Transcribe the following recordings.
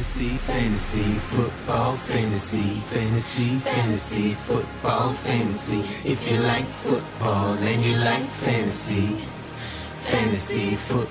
Fantasy, fantasy, football, fantasy, fantasy, fantasy, football, fantasy. If you like football and you like fantasy, Fantasy, football.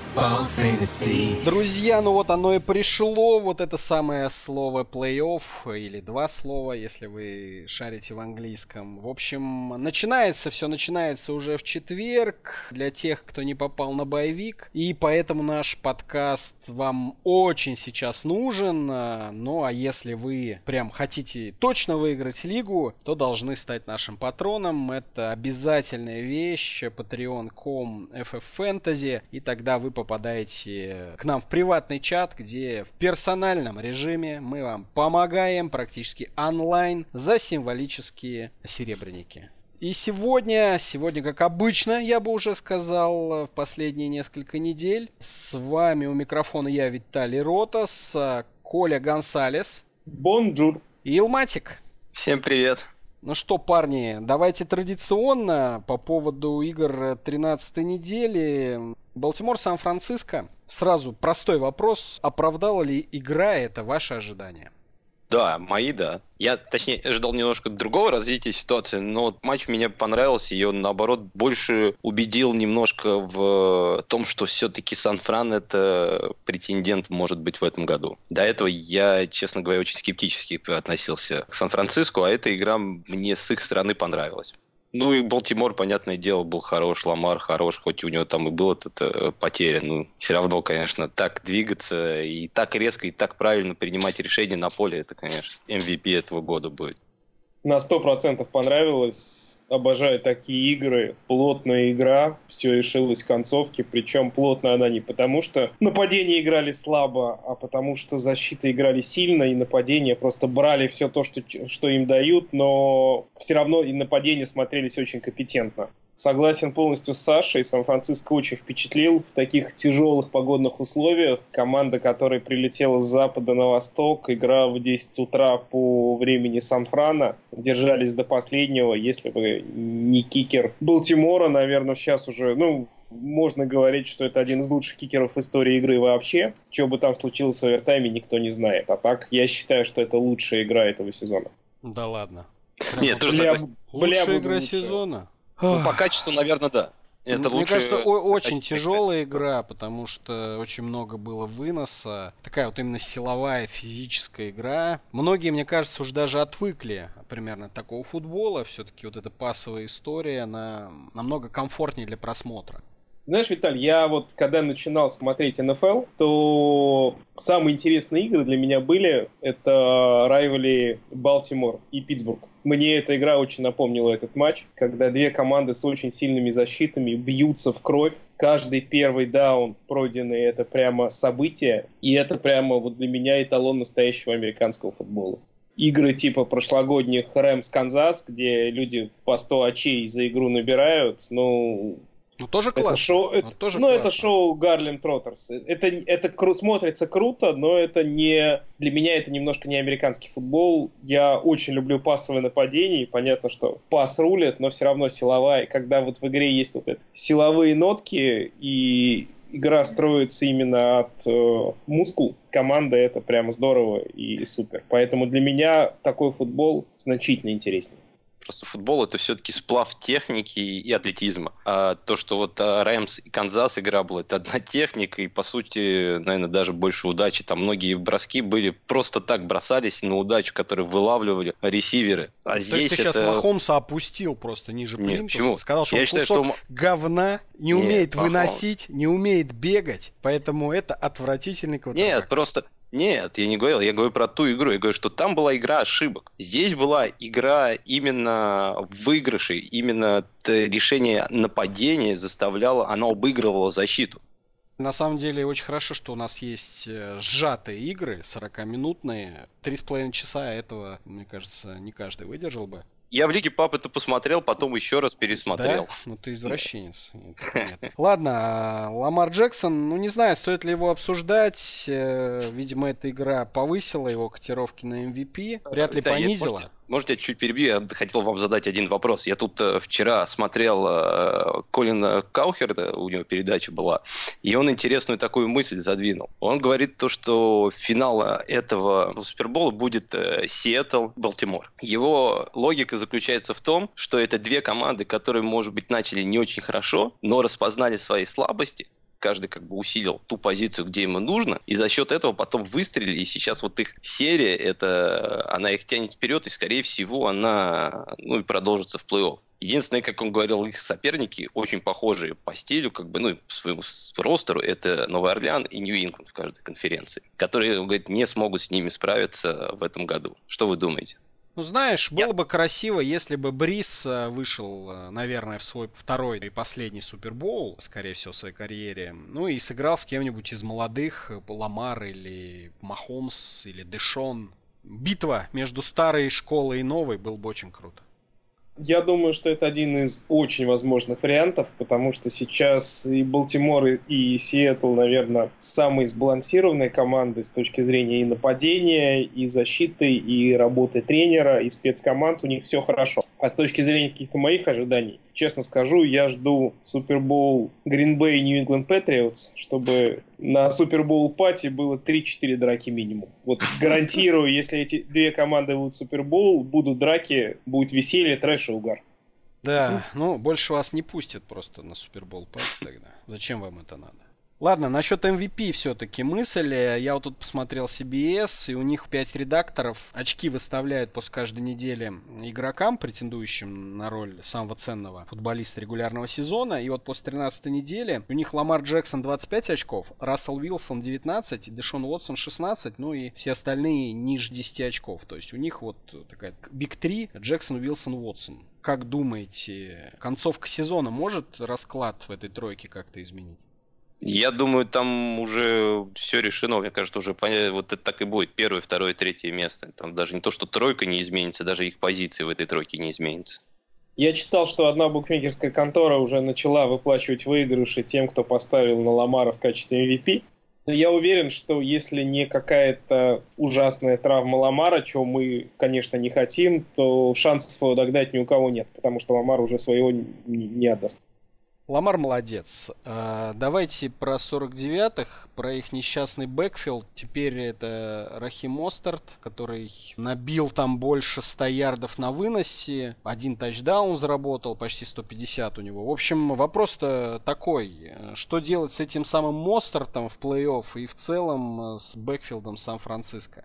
Друзья, ну вот оно и пришло, вот это самое слово плей-офф, или два слова, если вы шарите в английском. В общем, начинается, все начинается уже в четверг, для тех, кто не попал на боевик, и поэтому наш подкаст вам очень сейчас нужен. Ну, а если вы прям хотите точно выиграть лигу, то должны стать нашим патроном. Это обязательная вещь, patreon.com FFFan фэнтези, и тогда вы попадаете к нам в приватный чат, где в персональном режиме мы вам помогаем практически онлайн за символические серебряники. И сегодня, сегодня, как обычно, я бы уже сказал, в последние несколько недель, с вами у микрофона я, Виталий Ротас, Коля Гонсалес. Бонжур. И Илматик. Всем привет. Ну что, парни, давайте традиционно по поводу игр 13 недели. Балтимор, Сан-Франциско. Сразу простой вопрос. Оправдала ли игра это ваши ожидания? Да, мои, да. Я, точнее, ожидал немножко другого развития ситуации, но матч мне понравился, и он, наоборот, больше убедил немножко в том, что все-таки Сан-Фран это претендент может быть в этом году. До этого я, честно говоря, очень скептически относился к Сан-Франциско, а эта игра мне с их стороны понравилась. Ну и Балтимор, понятное дело, был хорош, Ламар хорош, хоть у него там и был этот э, потеря. Ну, все равно, конечно, так двигаться и так резко, и так правильно принимать решения на поле, это, конечно, MVP этого года будет. На сто процентов понравилось обожаю такие игры. Плотная игра, все решилось в концовке. Причем плотно она не потому, что нападения играли слабо, а потому что защита играли сильно, и нападения просто брали все то, что, что им дают, но все равно и нападения смотрелись очень компетентно. Согласен полностью с Сашей. Сан-Франциско очень впечатлил в таких тяжелых погодных условиях. Команда, которая прилетела с запада на восток, игра в 10 утра по времени Сан-Франа. Держались до последнего. Если бы не кикер Балтимора, наверное, сейчас уже, ну, можно говорить, что это один из лучших кикеров в истории игры вообще. Что бы там случилось в овертайме, никто не знает. А так, я считаю, что это лучшая игра этого сезона. Да ладно. Нет, тоже бля, Лучшая игра лучше. сезона? Ну, по качеству, наверное, да. Это Мне лучше... кажется, очень тяжелая игра, потому что очень много было выноса. Такая вот именно силовая, физическая игра. Многие, мне кажется, уже даже отвыкли примерно от такого футбола. Все-таки вот эта пасовая история, она намного комфортнее для просмотра. Знаешь, Виталь, я вот когда начинал смотреть НФЛ, то самые интересные игры для меня были это райвали Балтимор и Питтсбург. Мне эта игра очень напомнила этот матч, когда две команды с очень сильными защитами бьются в кровь. Каждый первый даун пройденный — это прямо событие, и это прямо вот для меня эталон настоящего американского футбола игры типа прошлогодних Рэмс Канзас, где люди по 100 очей за игру набирают, ну, ну, тоже классно. Это шоу, это, тоже ну, классно. это шоу Гарлем Троттерс. Это, это кру, смотрится круто, но это не... Для меня это немножко не американский футбол. Я очень люблю пасовые нападения, и понятно, что пас рулит, но все равно силовая. Когда вот в игре есть вот это силовые нотки, и игра строится именно от э, мускул, команда это прямо здорово и супер. Поэтому для меня такой футбол значительно интереснее. Просто футбол это все-таки сплав техники и атлетизма. А то, что вот а, Рэмс и Канзас игра была, это одна техника, и по сути, наверное, даже больше удачи. Там многие броски были просто так бросались на удачу, которые вылавливали ресиверы. А то здесь есть ты это... сейчас Махомса опустил просто ниже плинтуса, почему? сказал, что Я он считаю, кусок что... говна, не Нет, умеет Махомс. выносить, не умеет бегать, поэтому это отвратительный квотербек. Нет, просто нет, я не говорил, я говорю про ту игру. Я говорю, что там была игра ошибок. Здесь была игра именно выигрышей, именно решение нападения заставляло, оно обыгрывало защиту. На самом деле очень хорошо, что у нас есть э, сжатые игры, 40-минутные. Три с половиной часа этого, мне кажется, не каждый выдержал бы. Я в Лиге Пап это посмотрел, потом еще раз пересмотрел. Да? Ну ты извращенец. Ладно, Ламар Джексон, ну не знаю, стоит ли его обсуждать. Э, видимо, эта игра повысила его котировки на MVP. Вряд ли понизила. Можете я чуть перебью? Я хотел вам задать один вопрос. Я тут э, вчера смотрел э, Колина Каухерда, у него передача была, и он интересную такую мысль задвинул. Он говорит то, что финал этого Супербола будет э, Сиэтл-Балтимор. Его логика заключается в том, что это две команды, которые, может быть, начали не очень хорошо, но распознали свои слабости, каждый как бы усилил ту позицию, где ему нужно, и за счет этого потом выстрелили, и сейчас вот их серия, это, она их тянет вперед, и, скорее всего, она, ну, и продолжится в плей-офф. Единственное, как он говорил, их соперники очень похожие по стилю, как бы, ну, по своему ростеру, это Новый Орлеан и Нью-Ингланд в каждой конференции, которые, он говорит, не смогут с ними справиться в этом году. Что вы думаете? Ну, знаешь, было Я... бы красиво, если бы Брис э, вышел, э, наверное, в свой второй и последний Супербоул, скорее всего, в своей карьере, ну и сыграл с кем-нибудь из молодых, э, Ламар или Махомс или Дэшон. Битва между старой школой и новой был бы очень круто. Я думаю, что это один из очень возможных вариантов, потому что сейчас и Балтимор, и Сиэтл, наверное, самые сбалансированные команды с точки зрения и нападения, и защиты, и работы тренера, и спецкоманд. У них все хорошо. А с точки зрения каких-то моих ожиданий, честно скажу, я жду Супербол Green Bay и New England Patriots, чтобы на Супербол пати было 3-4 драки минимум. Вот гарантирую, если эти две команды будут Супербол, будут драки, будет веселье, трэш и угар. Да, ну больше вас не пустят просто на Супербол пати тогда. Зачем вам это надо? Ладно, насчет MVP все-таки мысль. Я вот тут посмотрел CBS, и у них 5 редакторов очки выставляют после каждой недели игрокам, претендующим на роль самого ценного футболиста регулярного сезона. И вот после 13 недели у них Ламар Джексон 25 очков, Рассел Уилсон 19, Дэшон Уотсон 16, ну и все остальные ниже 10 очков. То есть у них вот такая Биг 3, Джексон, Уилсон, Уотсон. Как думаете, концовка сезона может расклад в этой тройке как-то изменить? Я думаю, там уже все решено. Мне кажется, уже понятно, вот это так и будет. Первое, второе, третье место. Там даже не то, что тройка не изменится, даже их позиции в этой тройке не изменится. Я читал, что одна букмекерская контора уже начала выплачивать выигрыши тем, кто поставил на Ламара в качестве MVP. Но я уверен, что если не какая-то ужасная травма Ламара, чего мы, конечно, не хотим, то шансов его догнать ни у кого нет, потому что Ламар уже своего не отдаст. Ламар молодец. А, давайте про 49-х, про их несчастный backfield. Теперь это Рахим Мостерт, который набил там больше 100 ярдов на выносе. Один тачдаун заработал, почти 150 у него. В общем, вопрос-то такой. Что делать с этим самым Мостартом в плей-офф и в целом с бэкфилдом Сан-Франциско?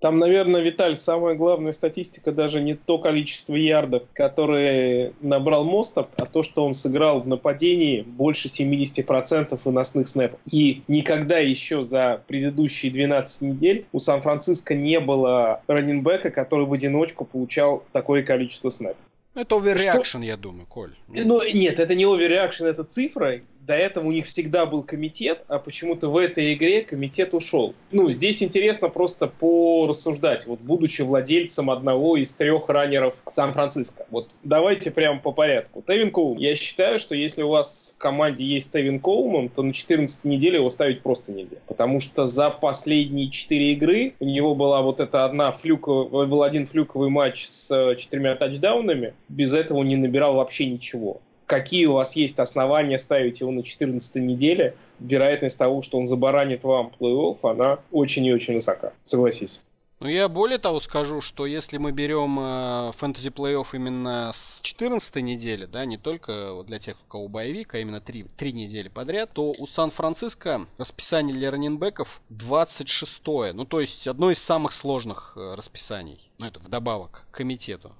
Там, наверное, Виталь, самая главная статистика даже не то количество ярдов, которые набрал Мостарт, а то, что он сыграл в нападении больше 70% выносных снэпов. И никогда еще за предыдущие 12 недель у Сан-Франциско не было раненбека, который в одиночку получал такое количество снэпов. Это overreaction, я думаю, Коль. Ну, нет, это не overreaction, это цифра до этого у них всегда был комитет, а почему-то в этой игре комитет ушел. Ну, здесь интересно просто порассуждать, вот будучи владельцем одного из трех раннеров Сан-Франциско. Вот давайте прямо по порядку. Тевин Коулман. Я считаю, что если у вас в команде есть Тевин Коулман, то на 14 неделе его ставить просто нельзя. Потому что за последние 4 игры у него была вот эта одна флюковая, был один флюковый матч с четырьмя тачдаунами. Без этого не набирал вообще ничего какие у вас есть основания ставить его на 14 неделе, вероятность того, что он забаранит вам плей-офф, она очень и очень высока. Согласись. Ну, я более того скажу, что если мы берем э, фэнтези плей-офф именно с 14 недели, да, не только для тех, у кого боевик, а именно 3, 3 недели подряд, то у Сан-Франциско расписание для раненбеков 26 -е. Ну, то есть одно из самых сложных э, расписаний. Ну, это вдобавок к комитету.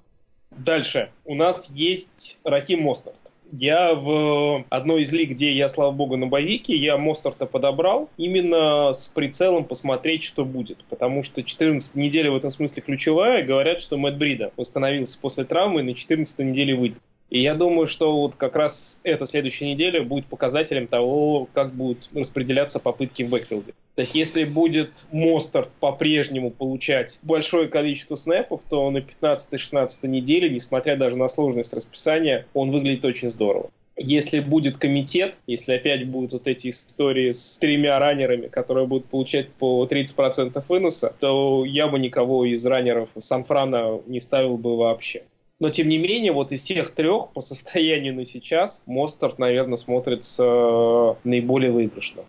Дальше. У нас есть Рахим Мостарт. Я в одной из лиг, где я, слава богу, на боевике, я Мостарта подобрал именно с прицелом посмотреть, что будет. Потому что 14 неделя в этом смысле ключевая. Говорят, что Мэтт Брида восстановился после травмы и на 14 неделе выйдет. И я думаю, что вот как раз эта следующая неделя будет показателем того, как будут распределяться попытки в бэкфилде. То есть если будет Мостарт по-прежнему получать большое количество снэпов, то на 15-16 неделе, несмотря даже на сложность расписания, он выглядит очень здорово. если будет комитет, если опять будут вот эти истории с тремя раннерами, которые будут получать по 30% выноса, то я бы никого из раннеров Сан-Франа не ставил бы вообще. Но, тем не менее, вот из всех трех по состоянию на сейчас Мостарт, наверное, смотрится э, наиболее выигрышно.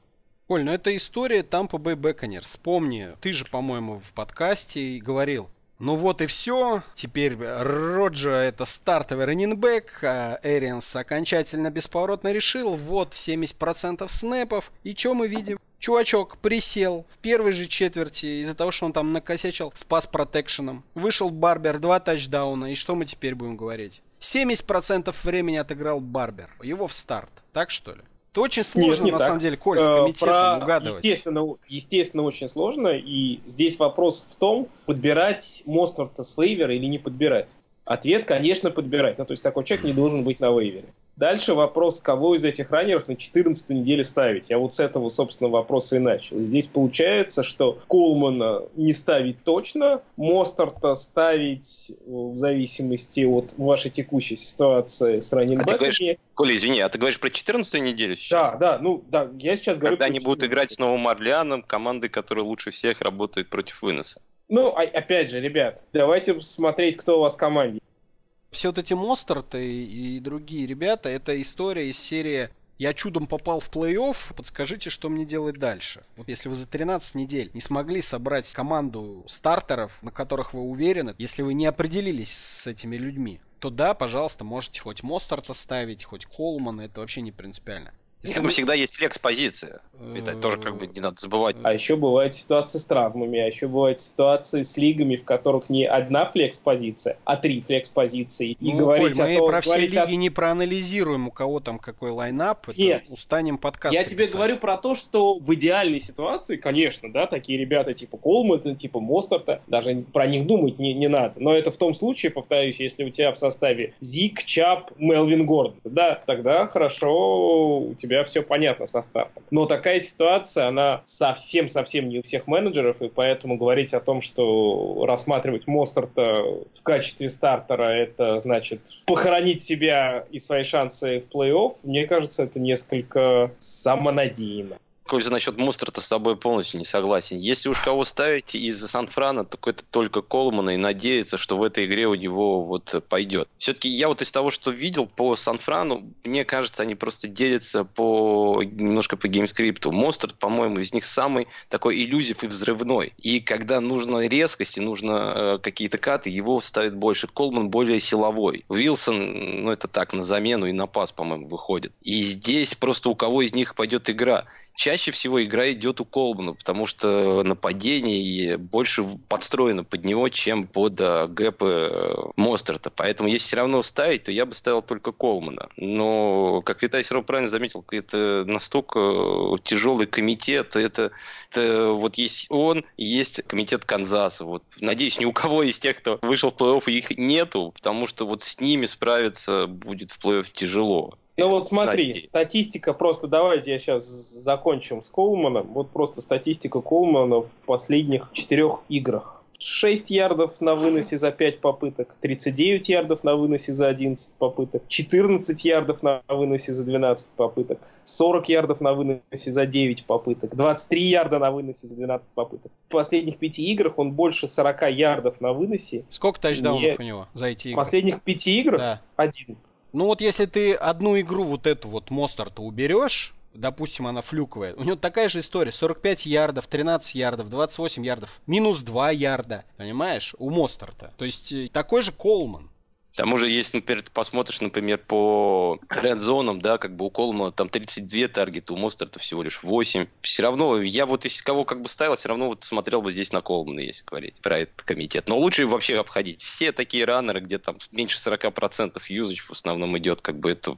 Коль, ну это история Тампа Бэй Беконер. Вспомни, ты же, по-моему, в подкасте говорил, ну вот и все. Теперь Роджа это стартовый раненбэк, а Эрианс окончательно бесповоротно решил. Вот 70% снэпов. И что мы видим? Чувачок присел в первой же четверти из-за того, что он там накосячил спас протекшеном. Вышел Барбер, два тачдауна. И что мы теперь будем говорить? 70% времени отыграл Барбер. Его в старт. Так что ли? Это очень сложно, Нет, на так. самом деле, Коль, с э, комитетом Про... угадывать. Естественно, естественно, очень сложно. И здесь вопрос в том, подбирать Мостерта с вейвера или не подбирать. Ответ, конечно, подбирать. Ну, то есть такой человек не должен быть на вейвере. Дальше вопрос, кого из этих раннеров на 14 неделе ставить. Я вот с этого, собственно, вопроса и начал. Здесь получается, что Колмана не ставить точно, Мостарта ставить в зависимости от вашей текущей ситуации с раннинбэками. А Коля, извини, а ты говоришь про 14 неделю сейчас? Да, да, ну да, я сейчас говорю Когда они будут играть с Новым Орлеаном, команды, которые лучше всех работают против выноса. Ну, а, опять же, ребят, давайте смотреть, кто у вас в команде все вот эти Мостерты и другие ребята, это история из серии я чудом попал в плей-офф, подскажите, что мне делать дальше. Вот если вы за 13 недель не смогли собрать команду стартеров, на которых вы уверены, если вы не определились с этими людьми, то да, пожалуйста, можете хоть Мостарта ставить, хоть Колмана, это вообще не принципиально. Если ну, всегда есть флекс-позиция. Это тоже как бы не надо забывать. А еще бывают ситуации с травмами, а еще бывают ситуации с лигами, в которых не одна флекс-позиция, а три флекс-позиции. И ну, говорить Коль, мы о том, про все лиги о... не проанализируем, у кого там какой лайнап. Нет. устанем подкаст. Я тебе говорю про то, что в идеальной ситуации, конечно, да, такие ребята типа Колмана, типа Мостарта, даже про них думать не, не надо. Но это в том случае, повторюсь, если у тебя в составе Зик, Чап, Мелвин Гордон, да, тогда хорошо у тебя тебя все понятно со стартом. Но такая ситуация, она совсем-совсем не у всех менеджеров, и поэтому говорить о том, что рассматривать Мостарта в качестве стартера, это значит похоронить себя и свои шансы в плей-офф, мне кажется, это несколько самонадеянно. Кольза насчет Мустерта с тобой полностью не согласен. Если уж кого ставить из Сан-Франа, то это только Колмана и надеяться, что в этой игре у него вот пойдет. Все-таки я вот из того, что видел по Сан-Франу, мне кажется, они просто делятся по немножко по геймскрипту. Мостерт, по-моему, из них самый такой иллюзив и взрывной. И когда нужно резкость и нужно э, какие-то каты, его ставит больше. Колман более силовой. Уилсон, ну это так, на замену и на пас, по-моему, выходит. И здесь просто у кого из них пойдет игра чаще всего игра идет у Колмана, потому что нападение больше подстроено под него, чем под э, гэпы э, Мостерта. Поэтому если все равно ставить, то я бы ставил только Колмана. Но, как Виталий Серов правильно заметил, это настолько э, тяжелый комитет. Это, это вот есть он, есть комитет Канзаса. Вот, надеюсь, ни у кого из тех, кто вышел в плей-офф, их нету, потому что вот с ними справиться будет в плей-офф тяжело. Ну вот смотри, Прости. статистика просто, давайте я сейчас закончим с Колманом. Вот просто статистика Колмана в последних четырех играх. 6 ярдов на выносе за 5 попыток, 39 ярдов на выносе за 11 попыток, 14 ярдов на выносе за 12 попыток, 40 ярдов на выносе за 9 попыток, 23 ярда на выносе за 12 попыток. В последних пяти играх он больше 40 ярдов на выносе. Сколько тачдаунов не... у него за эти игры? В последних пяти играх да. один. Ну вот если ты одну игру вот эту вот Мостарта уберешь, допустим, она флюковая, у него такая же история, 45 ярдов, 13 ярдов, 28 ярдов, минус 2 ярда, понимаешь, у Мостарта. То есть э, такой же Колман. К тому же, если, например, ты посмотришь, например, по редзонам, да, как бы у Колмана там 32 таргета, у Мостерта всего лишь 8. Все равно, я вот из кого как бы ставил, все равно вот смотрел бы здесь на Колмана, если говорить про этот комитет. Но лучше вообще обходить. Все такие раннеры, где там меньше 40% юзач в основном идет, как бы это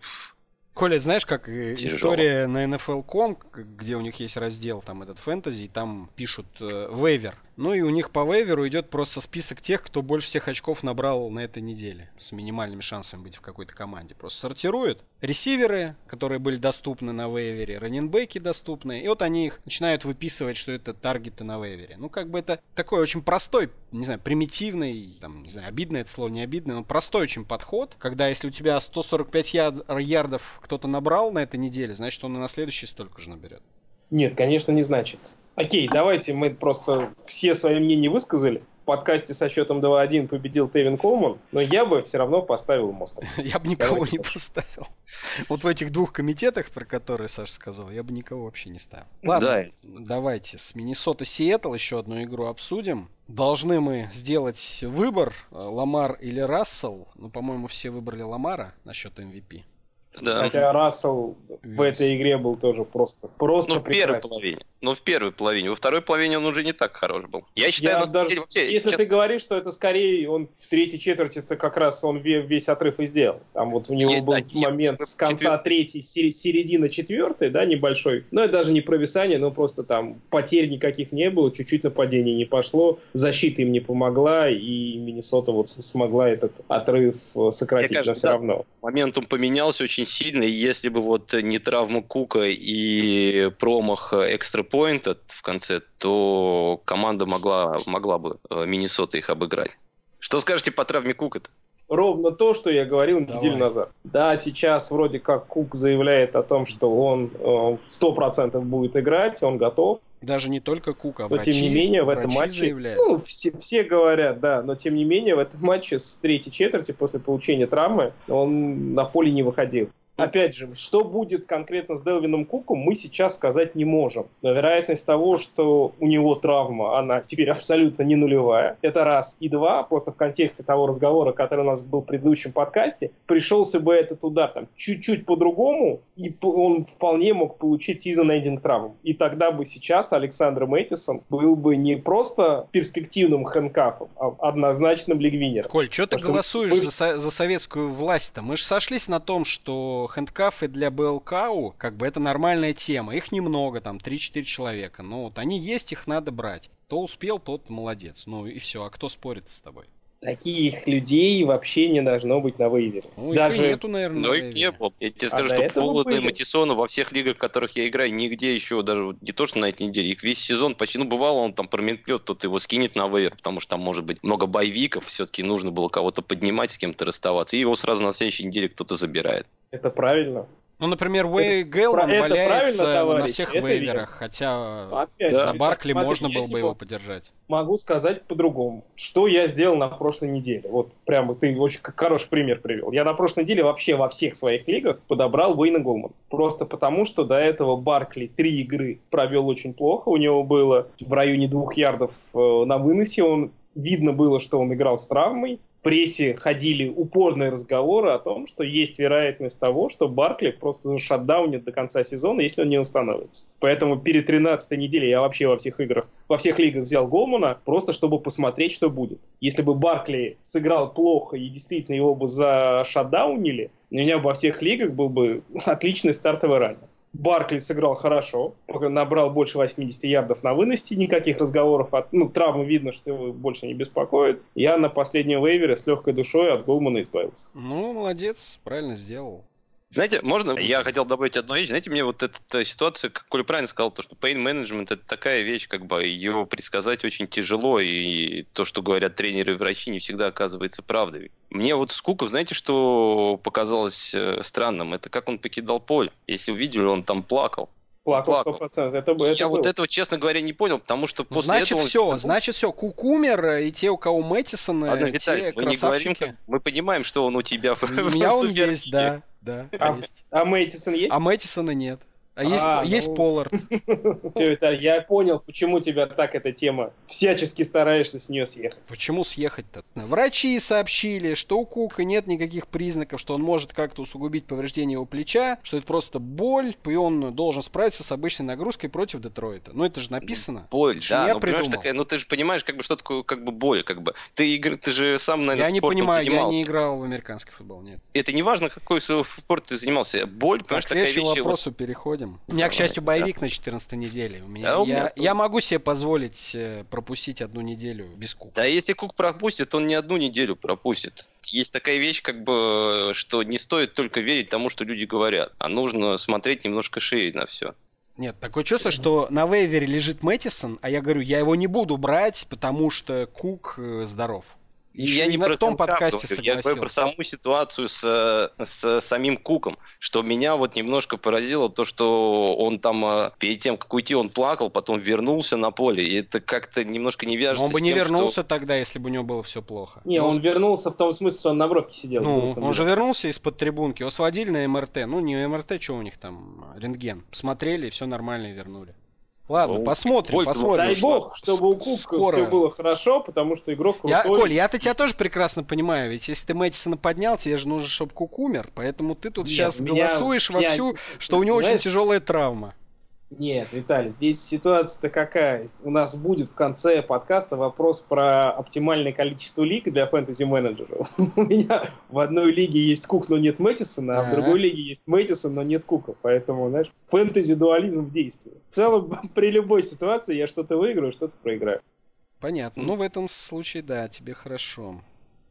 Коля, знаешь, как Тяжело. история на NFL.com, где у них есть раздел, там этот фэнтези, и там пишут э, вейвер Ну и у них по вейверу идет просто список тех, кто больше всех очков набрал на этой неделе. С минимальными шансами быть в какой-то команде. Просто сортируют. Ресиверы, которые были доступны на вейвере, раненбеки доступны. И вот они их начинают выписывать, что это таргеты на вейвере. Ну как бы это такой очень простой, не знаю, примитивный, там, не знаю, обидное это слово, не обидное, но простой очень подход. Когда если у тебя 145 ярдов кто-то набрал на этой неделе, значит он и на следующий столько же наберет. Нет, конечно, не значит. Окей, давайте мы просто все свои мнения высказали. В подкасте со счетом 2-1 победил Тевин Колман, но я бы все равно поставил мост. Я бы никого не поставил. Вот в этих двух комитетах, про которые Саша сказал, я бы никого вообще не ставил. Ладно, давайте с Миннесота Сиэтл еще одну игру обсудим. Должны мы сделать выбор, э, Ламар или Рассел. Ну, по-моему, все выбрали Ламара насчет MVP. Да. Хотя Рассел в этой игре был тоже просто, просто Ну, в первой половине. Ну, в первой половине. Во второй половине он уже не так хорош был. Я считаю, Я даже, вообще, если сейчас... ты говоришь, что это скорее он в третьей четверти, это как раз он весь отрыв и сделал. Там вот у него нет, был да, момент нет, с конца четвер... третьей, середина четвертой, да, небольшой. Но это даже не провисание, но просто там потерь никаких не было, чуть-чуть нападений не пошло, защита им не помогла, и Миннесота вот смогла этот отрыв э, сократить, кажется, но все да, равно. Моментум поменялся очень сильно, и если бы вот не травма Кука и промах экстра поинта в конце, то команда могла, могла бы э, Миннесота их обыграть. Что скажете по травме Кука-то? Ровно то, что я говорил Давай. неделю назад. Да, сейчас вроде как Кук заявляет о том, что он э, сто процентов будет играть, он готов. Даже не только Кук, а но врачи, тем не менее в этом матче, заявляют. ну все, все говорят, да, но тем не менее в этом матче с третьей четверти после получения травмы он на поле не выходил. Опять же, что будет конкретно с Делвином Куком, мы сейчас сказать не можем. Но вероятность того, что у него травма, она теперь абсолютно не нулевая. Это раз. И два, просто в контексте того разговора, который у нас был в предыдущем подкасте, пришелся бы этот удар там чуть-чуть по-другому, и он вполне мог получить season-ending травму. И тогда бы сейчас Александр Мэттисон был бы не просто перспективным хэнкафом, а однозначным лигвинером. Коль, что ты голосуешь мы... за, за советскую власть-то? Мы же сошлись на том, что хендкафы для БЛКУ, как бы это нормальная тема. Их немного, там 3-4 человека. Но вот они есть, их надо брать. Кто успел, тот молодец. Ну и все. А кто спорит с тобой? Таких людей вообще не должно быть на вейвере. Ну, Даже... нету, наверное, Но их не было. Я тебе скажу, а что повода Матисона во всех лигах, в которых я играю, нигде еще, даже не то, что на этой неделе, их весь сезон почти, ну, бывало, он там прометлет, тут его скинет на вейвер, потому что там может быть много боевиков, все-таки нужно было кого-то поднимать, с кем-то расставаться, и его сразу на следующей неделе кто-то забирает. Это правильно. Ну, например, Уэй Гейлман валяется на всех вейверах, хотя Опять, за да. Баркли Смотри, можно было бы типа его поддержать. Могу сказать по-другому. Что я сделал на прошлой неделе? Вот прямо ты очень хороший пример привел. Я на прошлой неделе вообще во всех своих лигах подобрал Уэйна Голмана. Просто потому, что до этого Баркли три игры провел очень плохо. У него было в районе двух ярдов э, на выносе. Он видно было, что он играл с травмой прессе ходили упорные разговоры о том, что есть вероятность того, что Баркли просто зашатдаунит до конца сезона, если он не установится. Поэтому перед 13 неделей я вообще во всех играх, во всех лигах взял Голмана, просто чтобы посмотреть, что будет. Если бы Баркли сыграл плохо и действительно его бы зашатдаунили, у меня во всех лигах был бы отличный стартовый раннер. Баркли сыграл хорошо, набрал больше 80 ярдов на выносе, никаких разговоров, от, ну, травмы видно, что его больше не беспокоит. Я на последнем вейвере с легкой душой от Голмана избавился. Ну, молодец, правильно сделал. Знаете, можно, я хотел добавить одну вещь. Знаете, мне вот эта ситуация, как Коля правильно сказал, то, что pain management это такая вещь, как бы ее предсказать очень тяжело, и то, что говорят тренеры и врачи, не всегда оказывается правдой. Мне вот Скуков, знаете, что показалось э, странным? Это как он покидал поле. Если увидели, он там плакал. Плакал сто процентов. Это, это Я было. вот этого, честно говоря, не понял, потому что после значит, этого... все, он... значит, все. Кукумер и те, у кого Мэттисон, Ладно, Виталий, мы не говорим, мы понимаем, что он у тебя в У меня он есть, да. Да, а, есть. А Мэттисон есть? А Мэттисона нет. А, есть, а, есть ну... Поллард. Все это, я понял, почему тебя так эта тема. Всячески стараешься с нее съехать. Почему съехать-то? Врачи сообщили, что у Кука нет никаких признаков, что он может как-то усугубить повреждение его плеча, что это просто боль, и он должен справиться с обычной нагрузкой против Детройта. Ну это же написано. Боль, это да. Я ну, придумал. Такая, ну ты же понимаешь, как бы что такое как бы боль, как бы. Ты игр, ты же сам, наверное, Я не понимаю, я не играл в американский футбол, нет. Это не важно, какой спорт ты занимался. Боль, понимаешь, такая вещь. вопросу вот... переходим обсудим. У меня, к счастью, боевик на 14 неделе. У меня, Да, у меня я, тоже. я могу себе позволить э, пропустить одну неделю без кука. Да если Кук пропустит, он не одну неделю пропустит. Есть такая вещь, как бы, что не стоит только верить тому, что люди говорят, а нужно смотреть немножко шире на все. Нет, такое чувство, что на вейвере лежит Мэттисон, а я говорю, я его не буду брать, потому что Кук э, здоров. И Ещё я не про том Сенкап подкасте говорю, Я говорю про саму ситуацию с, с самим Куком, что меня вот немножко поразило то, что он там э, перед тем, как уйти, он плакал, потом вернулся на поле, и это как-то немножко не вяжется Он бы с не тем, что- вернулся тогда, если бы у него было все плохо. Не, Ну, он вернулся в том смысле, что он на бровке сидел. Ну, он же было. вернулся из-под трибунки, его сводили на МРТ. Ну, не МРТ, что у них там, рентген. Смотрели, все нормально и вернули. Ладно, Ну, посмотрим, боль посмотрим. Дай ушла. бог, чтобы у Кука Скоро. все было хорошо, потому что игрок Я, крутой. Коль, я-то тебя тоже прекрасно понимаю, ведь если ты Мэттисона поднял, тебе же нужно, чтобы Кук умер, поэтому ты тут Нет, сейчас меня- голосуешь вовсю, что у него очень Знаешь- тяжелая травма. Нет, Виталий, здесь ситуация-то какая? У нас будет в конце подкаста вопрос про оптимальное количество лиг для фэнтези-менеджеров. У меня в одной лиге есть Кук, но нет Мэттисона, а в другой лиге есть Мэттисон, но нет Кука. Поэтому, знаешь, фэнтези-дуализм в действии. В целом, при любой ситуации я что-то выиграю, что-то проиграю. Понятно. Ну, в этом случае, да, тебе хорошо.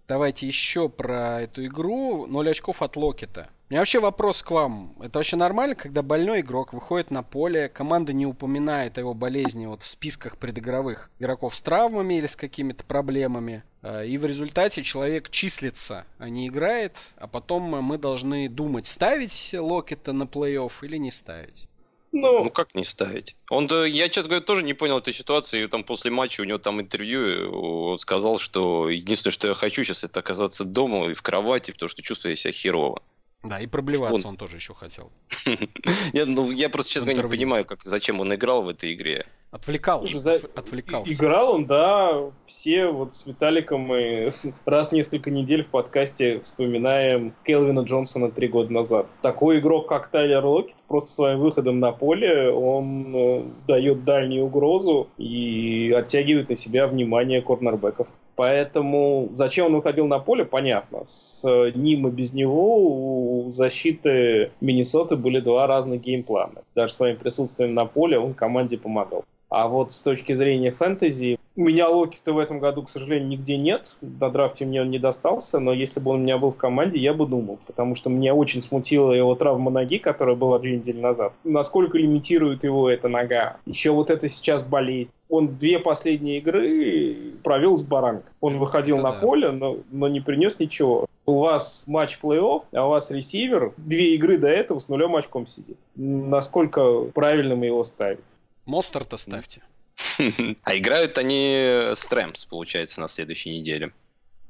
Давайте еще про эту игру. 0 очков от Локета. У меня вообще вопрос к вам. Это вообще нормально, когда больной игрок выходит на поле, команда не упоминает о его болезни вот в списках предыгровых игроков с травмами или с какими-то проблемами, э, и в результате человек числится, а не играет, а потом мы должны думать, ставить Локета на плей-офф или не ставить. Ну, Ну как не ставить? Он, да, я, честно говоря, тоже не понял этой ситуации. И Там после матча у него там интервью, и он сказал, что единственное, что я хочу сейчас, это оказаться дома и в кровати, потому что чувствую себя херово. Да, и проблеваться Он- он тоже еще хотел. Я, ну, я просто, честно говоря, не понимаю, как, зачем он играл в этой игре. Отвлекал. За- Отвлекался. Играл он, да, все вот с Виталиком мы раз в несколько недель в подкасте вспоминаем Келвина Джонсона три года назад. Такой игрок, как Тайлер Локет, просто своим выходом на поле, он э, дает дальнюю угрозу и оттягивает на себя внимание корнербеков. Поэтому зачем он выходил на поле, понятно. С э, ним и без него у защиты Миннесоты были два разных геймплана. Даже своим присутствием на поле он команде помогал. А вот с точки зрения фэнтези, у меня Локетта в этом году, к сожалению, нигде нет. На драфте мне он не достался, но если бы он у меня был в команде, я бы думал. Потому что меня очень смутила его травма ноги, которая была две недели назад. Насколько лимитирует его эта нога. Еще вот это сейчас болезнь. Он две последние игры провел с баранкой. Он выходил Это на да. поле, но, но не принес ничего. У вас матч плей-офф, а у вас ресивер две игры до этого с нулем очков сидит. Насколько правильным его ставить? Мостер-то ставьте. А играют они с Рэмс, получается, на следующей неделе.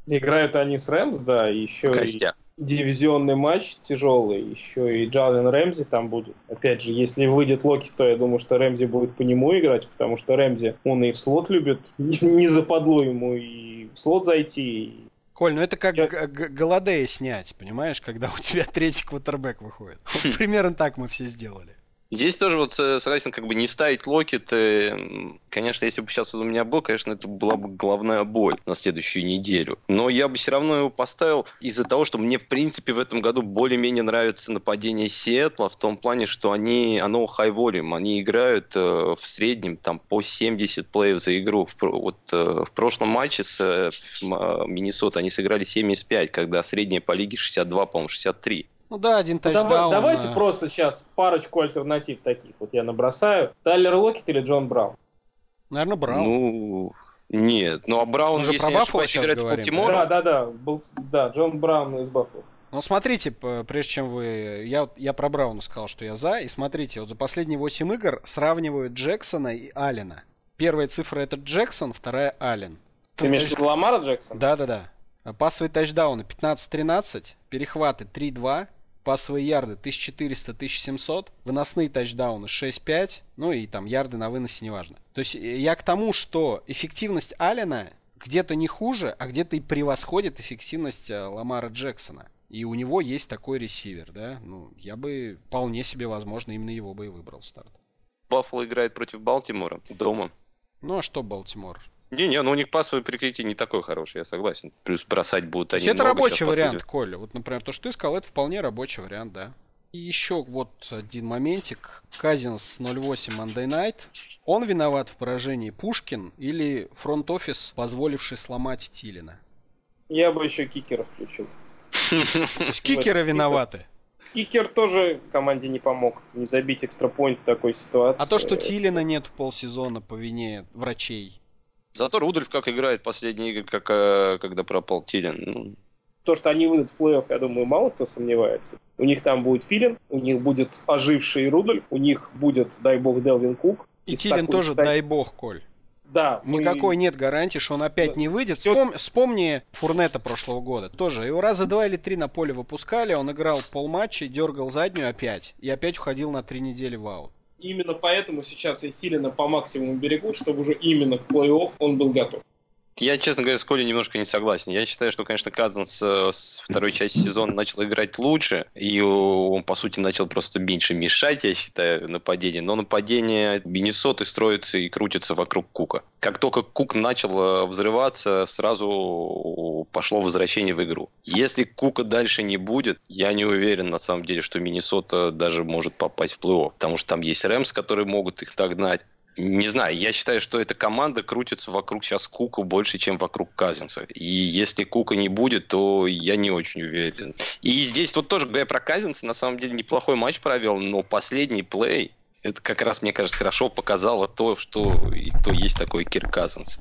Играют они с Рэмс, да, еще В и дивизионный матч тяжелый, еще и Джален Рэмзи там будет. Опять же, если выйдет Локи, то я думаю, что Рэмзи будет по нему играть, потому что Рэмзи, он и в слот любит, не западло ему и в слот зайти. Коль, ну это как Я- г- г- Голодея снять, понимаешь, когда у тебя третий квотербек выходит. Вот Примерно так мы все сделали. Здесь тоже вот э, согласен, как бы не ставить Локет. э, Конечно, если бы сейчас у меня был, конечно, это была бы головная боль на следующую неделю. Но я бы все равно его поставил из-за того, что мне, в принципе, в этом году более-менее нравится нападение Сиэтла в том плане, что они, оно high volume, они играют э, в среднем там по 70 плеев за игру. В, вот э, в прошлом матче с э, э, Миннесотой они сыграли 75, когда средняя по лиге 62, по-моему, 63. Ну да, один Ну, тачдаун. давай- давайте а, просто сейчас парочку альтернатив таких вот я набросаю. Тайлер Локет или Джон Браун? Наверное, Браун. Ну, нет. Ну, а Браун, Мы же если про не Баффало ошибаюсь, сейчас играет в говорим, Балтиморе. Да, да, да, был, да, Джон Браун из Баффало. Ну, смотрите, прежде чем вы... Я, я про Брауна сказал, что я за. И смотрите, вот за последние 8 игр сравнивают Джексона и Аллена. Первая цифра это Джексон, вторая Аллен. Ты имеешь в виду Ламара Джексона? Да-да-да. А Пасовые тачдауны 15-13, перехваты 3-2, пасовые ярды 1400-1700, выносные тачдауны 6-5, ну и там ярды на выносе неважно. То есть э, я к тому, что эффективность Аллена где-то не хуже, а где-то и превосходит эффективность э, Ламара Джексона. И у него есть такой ресивер, да? Ну, я бы вполне себе, возможно, именно его бы и выбрал в старт. Баффало играет против Балтимора дома. Ну, а что Балтимор? Не-не, ну у них пасовое прикрытие не такое хорошее, я согласен. Плюс бросать будут То они есть это много рабочий вариант. Коля. Вот, например, то, что ты сказал, это вполне рабочий вариант, да. И еще вот один моментик. Казинс 08 Monday Night. Он виноват в поражении Пушкин или фронт-офис, позволивший сломать Тилина? Я бы еще кикера включил. То есть кикеры виноваты? Кикер тоже команде не помог не забить экстрапоинт в такой ситуации. А то, что Тилина нет полсезона по вине врачей. Зато Рудольф как играет последние игры, как, э, когда пропал Тилин. Ну, То, что они выйдут в плей-офф, я думаю, мало кто сомневается. У них там будет Филин, у них будет оживший Рудольф, у них будет, дай бог, Делвин Кук. И Из Тилин тоже, стати- дай бог, Коль. Да. мы- Никакой нет гарантии, что он опять Да. не выйдет. Всё- Вспом- Вспомни Фурнета прошлого года. Тоже его раза два или три на поле выпускали, он играл полматча, дергал заднюю опять. И опять уходил на три недели в аут. Именно поэтому сейчас и Филина по максимуму берегут, чтобы уже именно к плей-офф он был готов. Я, честно говоря, с Колей немножко не согласен. Я считаю, что, конечно, Казанс э, с второй части сезона начал играть лучше, и он, по сути, начал просто меньше мешать, я считаю, нападение. Но нападение Миннесоты строится и крутится вокруг Кука. Как только Кук начал э, взрываться, сразу пошло возвращение в игру. Если Кука дальше не будет, я не уверен, на самом деле, что Миннесота даже может попасть в плей-офф, потому что там есть Рэмс, которые могут их догнать. Не знаю, я считаю, что эта команда крутится вокруг сейчас Кука больше, чем вокруг Казинца. И если Кука не будет, то я не очень уверен. И здесь вот тоже, говоря про Казинца, на самом деле неплохой матч провел, но последний плей, это как раз, мне кажется, хорошо показало то, что и кто есть такой Кир Казинц.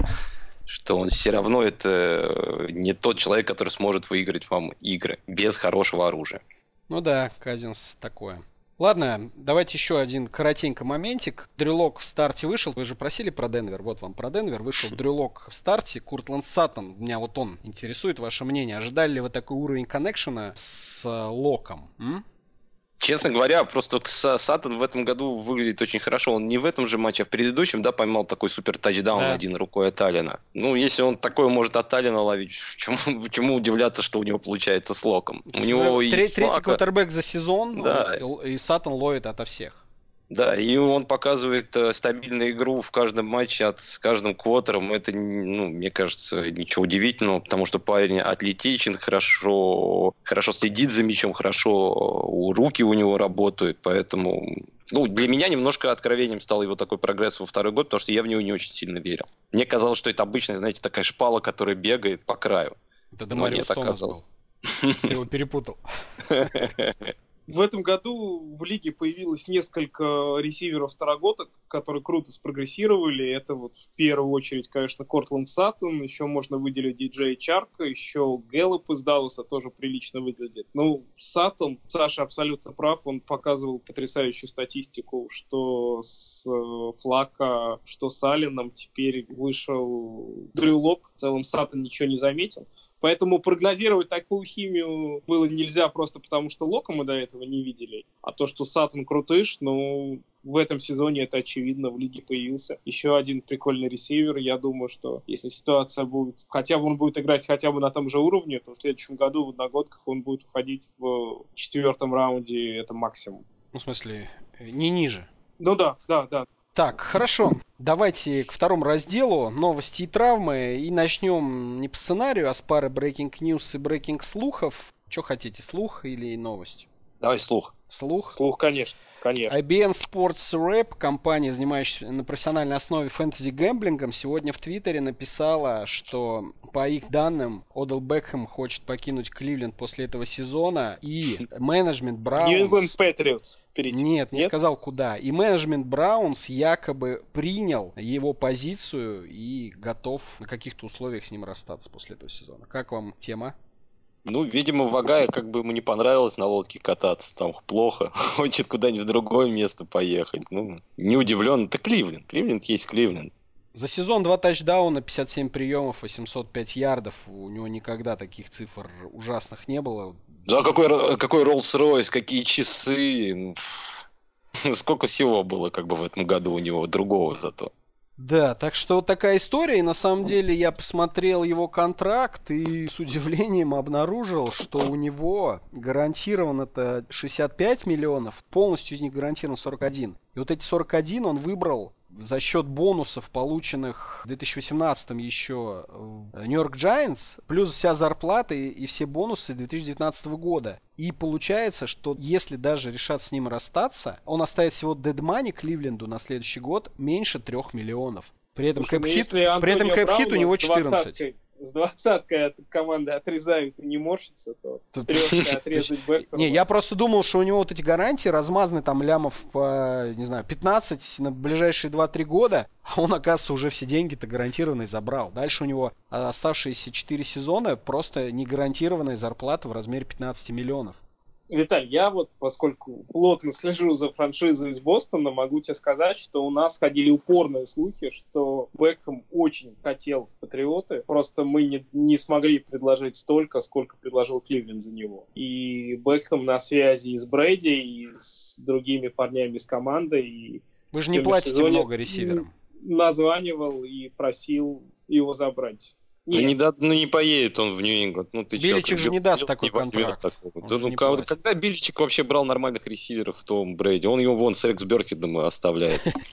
Что он все равно это не тот человек, который сможет выиграть вам игры без хорошего оружия. Ну да, Казинс такое. Ладно, давайте еще один коротенько моментик. Дрюлок в старте вышел. Вы же просили про Денвер. Вот вам про Денвер. Вышел Дрюлок в старте. Куртланд Саттон. Меня вот он интересует ваше мнение. Ожидали ли вы такой уровень коннекшена с э, Локом? М? Честно говоря, просто Са- Саттон в этом году выглядит очень хорошо. Он не в этом же матче, а в предыдущем, да, поймал такой супер тачдаун Да. один рукой от Алина. Ну, если он такое может от Алина ловить, чему, чему удивляться, что у него получается с локом? У него и Тре- с Третий Флака- квотербек за сезон. Да. и, и Саттон ловит ото всех. Да, и он показывает э, стабильную игру в каждом матче от, с каждым квотером. Это, ну, мне кажется, ничего удивительного, потому что парень атлетичен, хорошо, хорошо следит за мячом, хорошо э, руки у него работают, поэтому... Ну, для меня немножко откровением стал его такой прогресс во второй год, потому что я в него не очень сильно верил. Мне казалось, что это обычная, знаете, такая шпала, которая бегает по краю. Это Демариус Томас оказалось. был. Ты его перепутал. В этом году в лиге появилось несколько ресиверов второгодок, которые круто спрогрессировали. Это вот в первую очередь, конечно, Кортланд Саттон, еще можно выделить Ди Джей Чарка, еще Гэллоп из Далласа тоже прилично выглядит. Ну, Саттон, Саша абсолютно прав, он показывал потрясающую статистику, что с э, Флакко, что с Алленом теперь вышел Дрю Лок. В целом Саттон ничего не заметил. Поэтому прогнозировать такую химию было нельзя просто потому, что Лока мы до этого не видели. А то, что Сатан крутыш, ну, в этом сезоне это очевидно, в лиге появился. Еще один прикольный ресивер. Я думаю, что если ситуация будет, хотя бы он будет играть хотя бы на том же уровне, то в следующем году в одногодках он будет уходить в четвертом раунде, это максимум. Ну, в смысле, э, не ниже. Ну да, да, да. Так, хорошо. Давайте к второму разделу новости и травмы. И начнем не по сценарию, а с пары Breaking News и Breaking слухов. Что хотите, слух или новость? Давай слух. Слух. Слух, конечно, конечно. IBN Sports Rap, компания, занимающаяся на профессиональной основе фэнтези-гэмблингом, сегодня в Твиттере написала, что по их данным Одел Бекхэм хочет покинуть Кливленд после этого сезона, и менеджмент New England Браунс... Patriots перейти. Нет, не Нет? сказал куда. И менеджмент Браунс якобы принял его позицию и готов на каких-то условиях с ним расстаться после этого сезона. Как вам тема? Ну, видимо, Вагая как бы ему не понравилось на лодке кататься, там плохо, хочет куда-нибудь в другое место поехать. Ну, не удивлен, это Кливленд, Кливленд есть Кливленд. За сезон 2 тачдауна, 57 приемов, 805 ярдов. У него никогда таких цифр ужасных не было. Да, какой, какой Rolls-Royce, какие часы, ну, сколько всего было как бы в этом году у него, другого зато. Да, так что вот такая история. И на самом деле я посмотрел его контракт и с удивлением обнаружил, что у него гарантирован это 65 миллионов, полностью из них гарантирован 41. И вот эти 41 он выбрал за счет бонусов, полученных в 2018 еще Нью-Йорк Giants, плюс вся зарплата и, и все бонусы 2019 года. И получается, что если даже решат с ним расстаться, он оставит всего dead money Кливленду на следующий год меньше трех миллионов. При этом cap hit, ну, при этом cap hit у него 14 с двадцаткой от команды отрезают и не морщится, то с трешкой отрезать Бэкхэма. Не, я просто думал, что у него вот эти гарантии размазаны там лямов по, не знаю, 15 на ближайшие 2-3 года, а он, оказывается, уже все деньги-то гарантированные забрал. Дальше у него оставшиеся 4 сезона просто не гарантированная зарплата в размере 15 миллионов. Виталь, я вот, поскольку плотно слежу за франшизой из Бостона, могу тебе сказать, что у нас ходили упорные слухи, что Бекхэм очень хотел в Патриоты, просто мы не, не смогли предложить столько, сколько предложил Кливленд за него. И Бекхэм на связи и с Брэди, и с другими парнями из команды. И Вы же не платите много ресиверам. Названивал и просил его забрать. Нет. Ну, не, да, ну не поедет он в Нью-Ингланд. Ну, ты Биличек же не даст такой контракт. Да, ну, когда, когда Биличек вообще брал нормальных ресиверов в Том Брейди? Он его вон с Рекс Беркидом оставляет.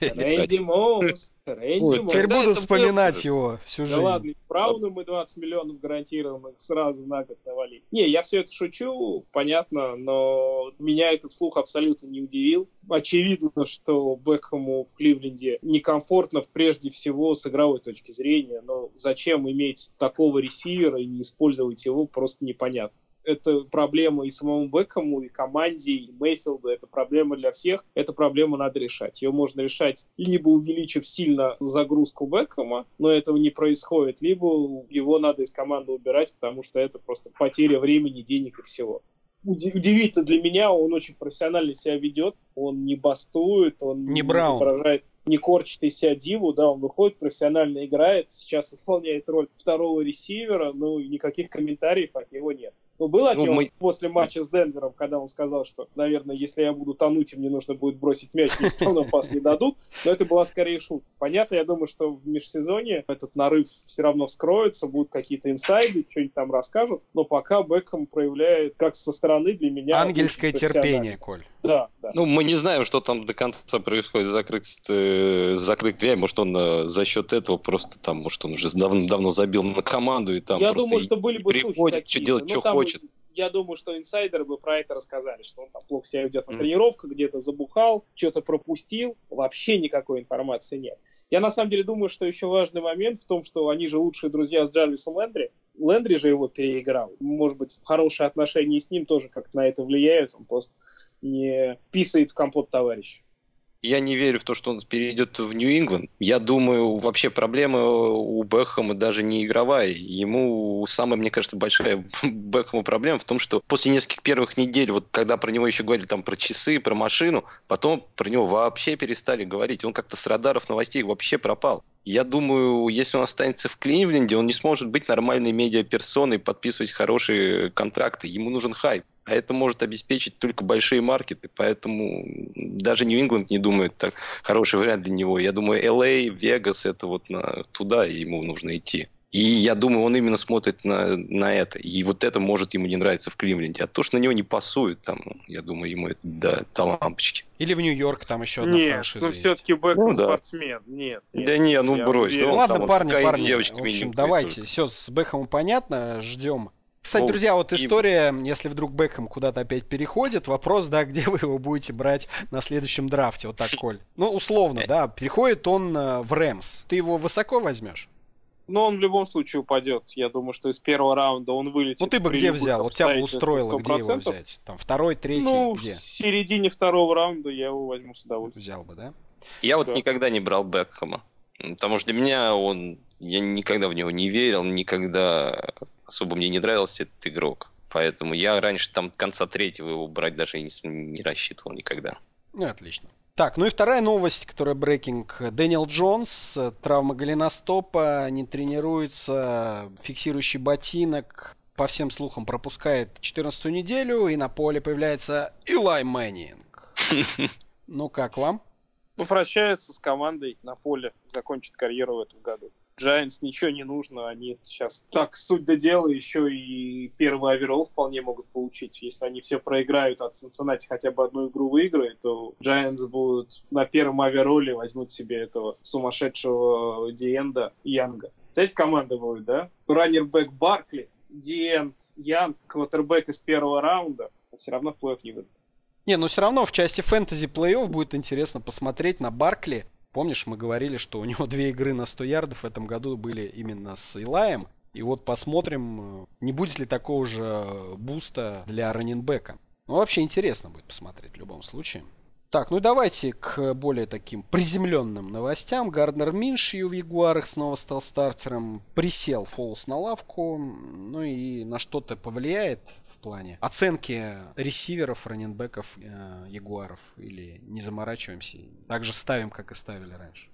Рэнди Моус. Теперь буду вспоминать его всю жизнь. Да ладно, Брауну мы 20 миллионов гарантированных сразу на год навалить. Не, я все это шучу, понятно, но меня этот слух абсолютно не удивил. Очевидно, что Бекхэму в Кливленде некомфортно прежде всего с игровой точки зрения, но зачем иметь такого ресивера и не использовать его, просто непонятно это проблема и самому Бекому, и команде, и Мейфилду, это проблема для всех, эту проблему надо решать. Ее можно решать либо увеличив сильно загрузку Бекхэма, но этого не происходит, либо его надо из команды убирать, потому что это просто потеря времени, денег и всего удивительно для меня, он очень профессионально себя ведет, он не бастует, он не, не изображает не корчит из себя диву, да, он выходит, профессионально играет, сейчас выполняет роль второго ресивера, ну, никаких комментариев от него нет. Ну, было ну, мы... после матча с Денвером, когда он сказал, что, наверное, если я буду тонуть, и мне нужно будет бросить мяч, мне все равно пас не дадут. Но это была скорее шутка. Понятно, я думаю, что в межсезонье этот нарыв все равно вскроется, будут какие-то инсайды, что-нибудь там расскажут. Но пока Бекхэм проявляет, как со стороны для меня... Ангельское терпение, Коль. Да, да. Ну, мы не знаем, что там до конца происходит закрыть, э, закрыть дверь. Может, он э, за счет этого просто там, может, он уже давно, давно забил на команду и там Я думаю, что были бы приходит, что делать, ну, что хочет хочет. Я думаю, что инсайдеры бы про это рассказали, что он там плохо себя ведет на mm. тренировках, где-то забухал, что-то пропустил. Вообще никакой информации нет. Я на самом деле думаю, что еще важный момент в том, что они же лучшие друзья с Джарвисом Лендри. Лендри же его переиграл. Может быть, хорошие отношения с ним тоже как-то на это влияют. Он просто не писает в компот товарища. Я не верю в то, что он перейдет в Нью-Ингланд. Я думаю, вообще проблема у Бэхэма даже не игровая. Ему самая, мне кажется, большая Бэхэма проблема в том, что после нескольких первых недель, вот когда про него еще говорили там про часы, про машину, потом про него вообще перестали говорить. Он как-то с радаров новостей вообще пропал. Я думаю, если он останется в Кливленде, он не сможет быть нормальной медиаперсоной, подписывать хорошие контракты. Ему нужен хайп а это может обеспечить только большие маркеты, поэтому даже Нью-Ингланд не думает так хороший вариант для него. Я думаю, LA, Вегас, это вот на, туда ему нужно идти. И я думаю, он именно смотрит на, на это. И вот это может ему не нравиться в Кливленде. А то, что на него не пасует, там, я думаю, ему это да, до лампочки. Или в Нью-Йорк там еще одна нет, франшиза ну все-таки Бэкхэм ну, да. спортсмен. Нет, нет. Да не, ну брось. Ну, ладно, парни, парни. В общем, давайте. Все, с Бэкхэмом понятно. Ждем кстати, ну, друзья, вот история, и... если вдруг Бекхэм куда-то опять переходит, вопрос, да, где вы его будете брать на следующем драфте, вот так, Коль. Ну, условно, да, переходит он э, в Рэмс. Ты его высоко возьмешь? Ну, он в любом случае упадет. Я думаю, что из первого раунда он вылетит. Ну, ты бы где взял? Вот тебя бы устроило, где его взять? Там второй, третий, ну, где? в середине второго раунда я его возьму с удовольствием. Взял бы, да? Я да. вот никогда не брал Бекхэма. Потому что для меня он... Я никогда в него не верил, никогда особо мне не нравился этот игрок. Поэтому я раньше там конца третьего его брать даже не, не рассчитывал никогда. Ну, отлично. Так, ну и вторая новость, которая брейкинг. Дэниел Джонс, травма голеностопа, не тренируется, фиксирующий ботинок, по всем слухам пропускает 14 неделю, и на поле появляется Илай Мэннинг. Ну как вам? Попрощается с командой на поле, закончит карьеру в этом году. Giants ничего не нужно, они сейчас так суд да дело, еще и первый overall вполне могут получить. Если они все проиграют а Cincinnati хотя бы одну игру выиграют, то Giants будут на первом оверолле возьмут себе этого сумасшедшего Диэнда Янга. Знаете, команда будет, да? Раннербэк Баркли, D-end Янг, квотербек из первого раунда, все равно в плей-офф не выйдут. Не, но все равно в части фэнтези плей-офф будет интересно посмотреть на Баркли. Помнишь, мы говорили, что у него две игры на 100 ярдов в этом году были именно с Илаем. И вот посмотрим, не будет ли такого же буста для раненбека. Ну, вообще интересно будет посмотреть в любом случае. Так, ну давайте к более таким приземленным новостям. Гарднер Миншью в Ягуарах снова стал стартером. Присел Фолс на лавку. Ну и на что-то повлияет плане оценки ресиверов, раненбеков э, Ягуаров. Или не заморачиваемся. Так же ставим, как и ставили раньше.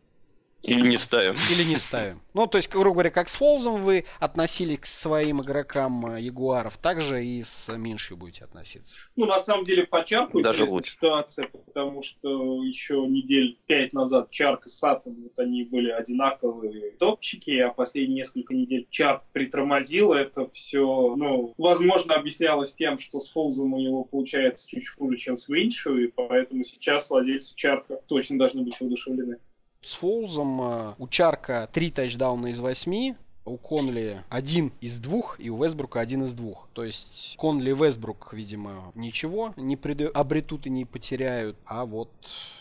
Или не ставим. Или не ставим. Ну, то есть, грубо говоря, как с Фолзом вы относились к своим игрокам э, Ягуаров, так же и с Миншью будете относиться. Ну, на самом деле, по Чарку Даже лучше. ситуация, потому что еще недель пять назад Чарк и Саттон, вот они были одинаковые топчики, а последние несколько недель Чарк притормозил. Это все, ну, возможно, объяснялось тем, что с Фолзом у него получается чуть хуже, чем с Миншью, и поэтому сейчас владельцы Чарка точно должны быть воодушевлены с Фоузом. Э, у Чарка три тачдауна из восьми, у Конли один из двух, и у Вестбрука один из двух. То есть Конли и Вестбрук, видимо, ничего не обретут и не потеряют, а вот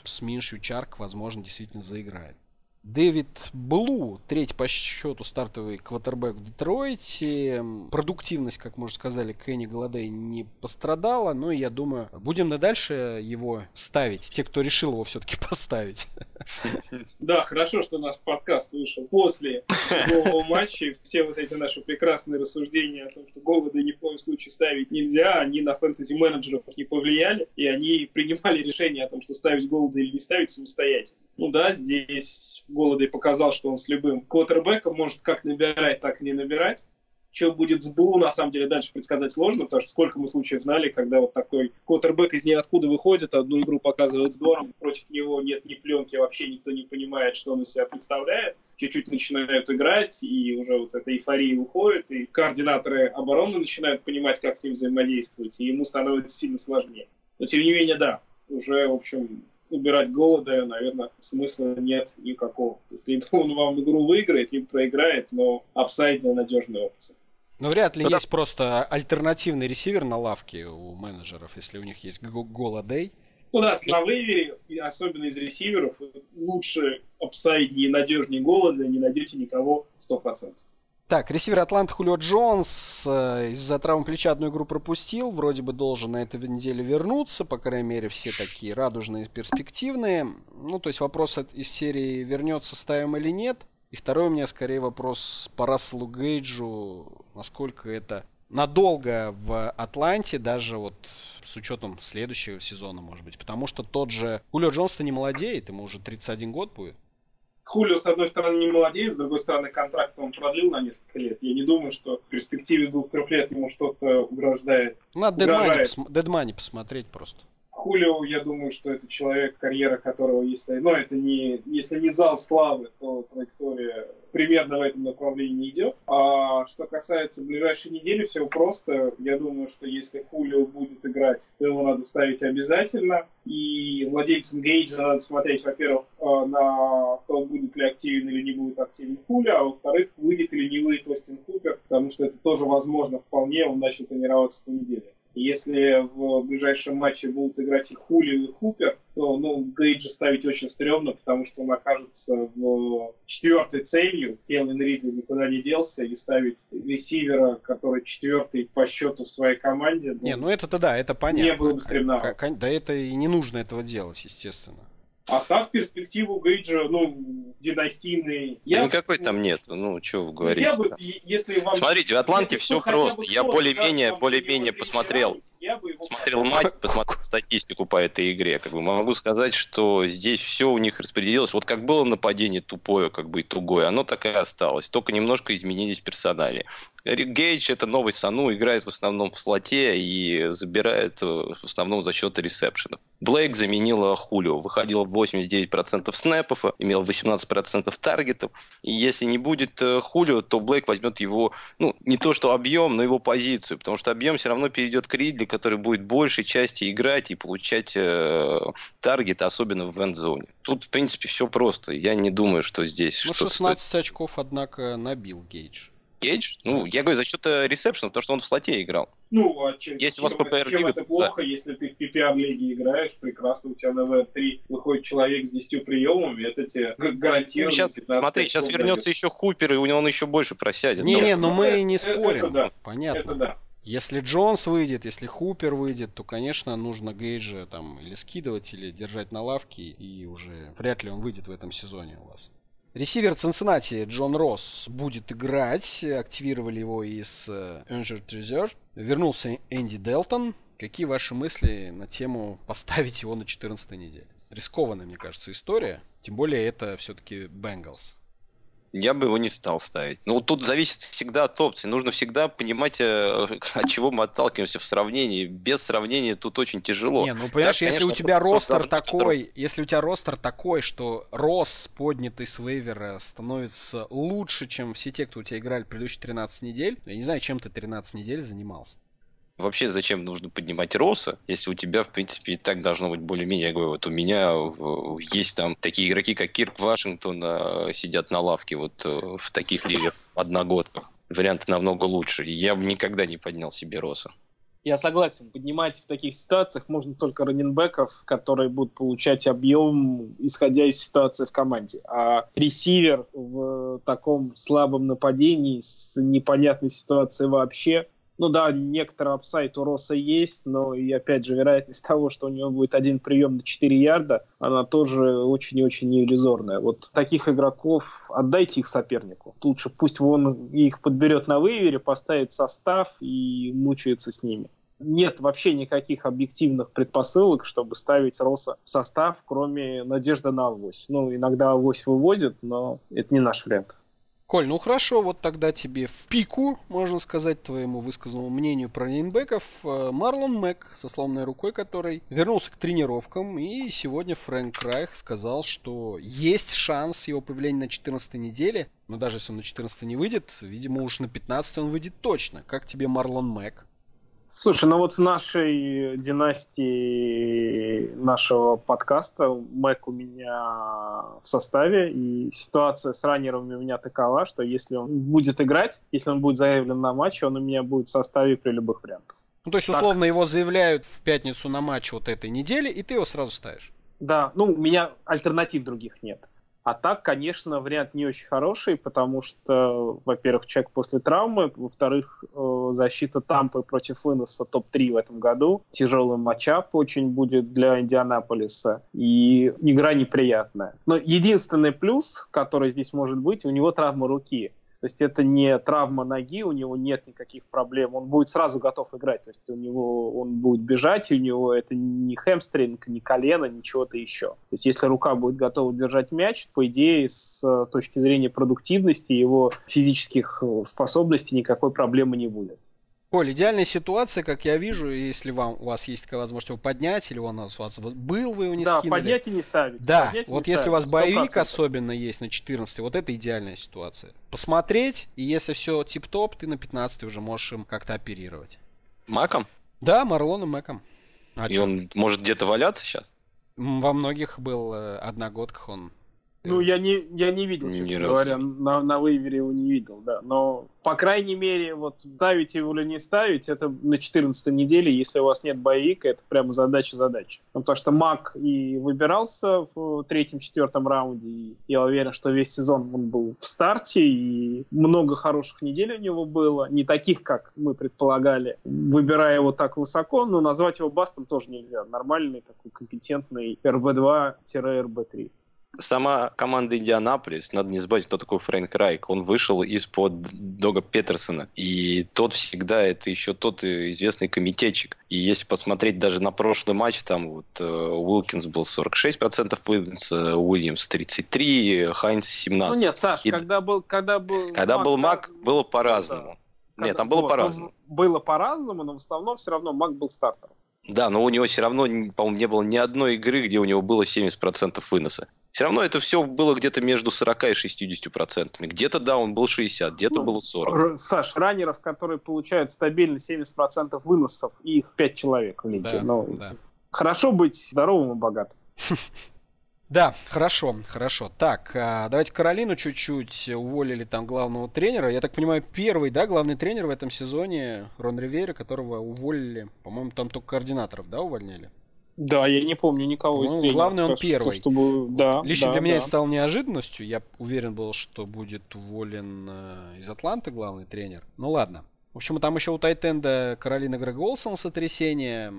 с Миншью Чарк, возможно, действительно заиграет. Дэвид Блу, третий по счету стартовый квотербек в Детройте. Продуктивность, как мы уже сказали, Кенни Голодей не пострадала. Но я думаю, будем на дальше его ставить. Те, кто решил его все-таки поставить. Да, хорошо, что наш подкаст вышел после нового матча. И все вот эти наши прекрасные рассуждения о том, что Голода ни в коем случае ставить нельзя, они на фэнтези-менеджеров не повлияли. И они принимали решение о том, что ставить Голода или не ставить самостоятельно. Ну да, здесь Голодой показал, что он с любым квотербеком может как набирать, так не набирать. Что будет с Блу, на самом деле, дальше предсказать сложно, потому что сколько мы случаев знали, когда вот такой квотербек из ниоткуда выходит, одну игру показывает здорово, против него нет ни пленки, вообще никто не понимает, что он из себя представляет. Чуть-чуть начинают играть, и уже вот эта эйфория уходит, и координаторы обороны начинают понимать, как с ним взаимодействовать, и ему становится сильно сложнее. Но, тем не менее, да, уже, в общем, убирать голода, наверное, смысла нет никакого. То есть либо он вам игру выиграет, либо проиграет, но апсайдная надежная опция. Ну, вряд ли ну, есть просто альтернативный ресивер на лавке у менеджеров, если у них есть голодей. Ну да, на вейвере, особенно из ресиверов, лучше апсайднее и надежнее голода не найдете никого 100%. Так, ресивер Атланта Хулио Джонс э, из-за травмы плеча одну игру пропустил. Вроде бы должен на этой неделе вернуться. По крайней мере, все такие радужные, перспективные. Ну, то есть вопрос из серии вернется, ставим или нет. И второй у меня скорее вопрос по Расселу Гейджу. Насколько это надолго в Атланте, даже вот с учетом следующего сезона, может быть. Потому что тот же Хулио Джонс-то не молодеет, ему уже 31 год будет. Хулио, с одной стороны, не молодец, с другой стороны, контракт он продлил на несколько лет. Я не думаю, что в перспективе двух-трех лет ему что-то угрождает. Надо Дедмани, посмотреть просто. Хулио, я думаю, что это человек, карьера которого, если, ну, это не, если не зал славы, то траектория примерно в этом направлении идет. А что касается ближайшей недели, все просто. Я думаю, что если Хулио будет играть, то его надо ставить обязательно. И владельцам Гейджа надо смотреть, во-первых, а, на то, будет ли активен или не будет активен Хулио, а во-вторых, выйдет или не выйдет Остин Купер, потому что это тоже возможно вполне, он начал тренироваться в понедельник. Если в ближайшем матче будут играть и Хули, и Хупер, то ну, Гейджа ставить очень стрёмно, потому что он окажется в четвертой целью. Келвин Ридли никуда не делся, и ставить ресивера, который четвертый по счету в своей команде. Ну, не, ну это-то да, это понятно. Не было бы стремно. Да это и не нужно этого делать, естественно. А так перспективу Гейджа, ну, династийный... Я... Никакой там нет, ну, что вы говорите. Я бы, если вам... Смотрите, в Атланте все просто. Я более-менее, более-менее посмотрел, смотрел матч, посмотрел статистику по этой игре. Как бы могу сказать, что здесь все у них распределилось. Вот как было нападение тупое, как бы и тугое, оно так и осталось. Только немножко изменились персонали. Рик Гейдж это новый Сану, играет в основном в слоте и забирает э, в основном за счет ресепшенов. Блейк заменила Хулио, выходил в 89% снэпов, имел 18% таргетов. И если не будет э, Хулио, то Блейк возьмет его, ну, не то что объем, но его позицию, потому что объем все равно перейдет к Ридли, который будет большей части играть и получать э, таргет, особенно в эндзоне. Тут, в принципе, все просто. Я не думаю, что здесь... Ну, 16 стоит. очков, однако, набил Гейдж. Гейдж? Ну, я говорю, за счет э, ресепшена, потому что он в слоте играл. Ну, а чем, если чем, у вас PPR чем это плохо, да. если ты в PPR-лиге играешь, прекрасно, у тебя на VR3 выходит человек с 10 приемами, это тебе гарантированно ну, сейчас, Смотри, сейчас вернется еще Хупер, и у него он еще больше просядет. Не-не, но мы не спорим. Это, да. Понятно. Это да. Если Джонс выйдет, если Хупер выйдет, то, конечно, нужно Гейджа там или скидывать, или держать на лавке, и уже вряд ли он выйдет в этом сезоне у вас. Ресивер Цинциннати Джон Росс будет играть. Активировали его из uh, Injured Reserve. Вернулся Энди Делтон. Какие ваши мысли на тему поставить его на 14 неделе? Рискованная, мне кажется, история. Тем более это все-таки Бенгалс я бы его не стал ставить. Ну, тут зависит всегда от опции. Нужно всегда понимать, э, от чего мы отталкиваемся в сравнении. Без сравнения тут очень тяжело. Не, ну, понимаешь, так, если конечно, у тебя ростер такой, если у тебя ростер такой, что Рос, поднятый с вейвера, становится лучше, чем все те, кто у тебя играли предыдущие 13 недель, я не знаю, чем ты 13 недель занимался. Вообще, зачем нужно поднимать Роса, если у тебя, в принципе, и так должно быть более-менее, я говорю, вот у меня есть там такие игроки, как Кирк Вашингтон, а, сидят на лавке вот э, в таких лигах одногодках. Варианты намного лучше. Я бы никогда не поднял себе Роса. Я согласен, поднимать в таких ситуациях можно только раненбеков, которые будут получать объем, исходя из ситуации в команде. А ресивер в таком слабом нападении с непонятной ситуацией вообще ну да, некоторый апсайт у Роса есть, но и опять же вероятность того, что у него будет один прием на 4 ярда, она тоже очень и очень неиллюзорная. Вот таких игроков отдайте их сопернику. Лучше пусть он их подберет на вывере, поставит состав и мучается с ними нет вообще никаких объективных предпосылок, чтобы ставить Роса в состав, кроме надежды на авось. Ну, иногда авось вывозит, но это не наш вариант. Коль, ну хорошо, вот тогда тебе в пику, можно сказать, твоему высказанному мнению про раненбеков, э, Марлон Мэг со сломанной рукой, который вернулся к тренировкам, и сегодня Фрэнк Райх сказал, что есть шанс его появления на 14 неделе, но даже если он на 14 не выйдет, видимо, уж на 15 он выйдет точно. Как тебе Марлон Мэг? Слушай, ну вот в нашей династии нашего подкаста Мэг у меня в составе, и ситуация с раннерами у меня такова, что если он будет играть, если он будет заявлен на матч, он у меня будет в составе при любых вариантах. Ну, то есть, условно, так. его заявляют в пятницу на матч вот этой недели, и ты его сразу ставишь? Да, ну, у меня альтернатив других нет. А так, конечно, вариант не очень хороший, потому что, во-первых, человек после травмы, во-вторых, э, защита Тампы против Иннеса топ-3 в этом году. Тяжелый матчап очень будет для Индианаполиса. И игра неприятная. Но единственный плюс, который здесь может быть, у него травма руки. То есть это не травма ноги, у него нет никаких проблем, он будет сразу готов играть. То есть у него он будет бежать, и у него это не хэмстринг, не колено, ничего-то еще. То есть если рука будет готова держать мяч, по идее, с э, точки зрения продуктивности, его физических э, способностей никакой проблемы не будет. Коль, идеальная ситуация, как я вижу, если вам, у вас есть такая возможность его поднять, или он у вас был, вы его не да, скинули. Да, поднять и не ставить. Да, поднять вот если ставить, у вас 100%. боевик особенно есть на 14, вот это идеальная ситуация. Посмотреть, и если все тип-топ, ты на 15 уже можешь им как-то оперировать. Маком? Да, Марлоном Маком. А и чё? он может где-то валяться сейчас? Во многих был э, одногодках он ну, я не, я не видел, честно Ни говоря, на, на вейвере его не видел, да. Но, по крайней мере, вот ставить его или не ставить, это на 14 неделе, если у вас нет боевика, это прямо задача-задача. Ну, потому что Мак и выбирался в третьем-четвертом раунде, и я уверен, что весь сезон он был в старте, и много хороших недель у него было, не таких, как мы предполагали, выбирая его так высоко, но назвать его бастом тоже нельзя. Нормальный такой компетентный RB2-RB3 сама команда Индианаполис, надо не забывать, кто такой Фрэнк Райк, он вышел из-под Дога Петерсона, и тот всегда, это еще тот известный комитетчик. И если посмотреть даже на прошлый матч, там вот э, Уилкинс был 46% Уилкинс, э, Уильямс 33, Хайнс 17. Ну нет, Саш, и... когда был... Когда был когда Мак, был Мак, было по-разному. Нет, там было вот, по-разному. ну, Было по-разному, но в основном все равно Мак был стартером. Да, но у него все равно, по-моему, не было ни одной игры, где у него было 70% выноса. Все равно это все было где-то между 40 и 60 процентами. Где-то, да, он был 60, где-то Ну, было 40. Р- Саш, раннеров, которые получают стабильно 70% выносов, и их 5 человек в лиге. Да, Ну, да. Хорошо быть здоровым и богатым. Да, хорошо, хорошо. Так, а, давайте Каролину чуть-чуть уволили там главного тренера. Я так понимаю, первый, да, главный тренер в этом сезоне Рон Ривера, которого уволили, по-моему, там только координаторов, да, увольняли? Да, я не помню никого из Ну, тренеров. главное, он так что- первый. Чтобы... Да, Лично да, для меня да. это стало неожиданностью. Я уверен был, что будет уволен э, из Атланты главный тренер. Ну ладно. В общем, там еще у Тайтенда Каролина Грег Олсон сотрясение.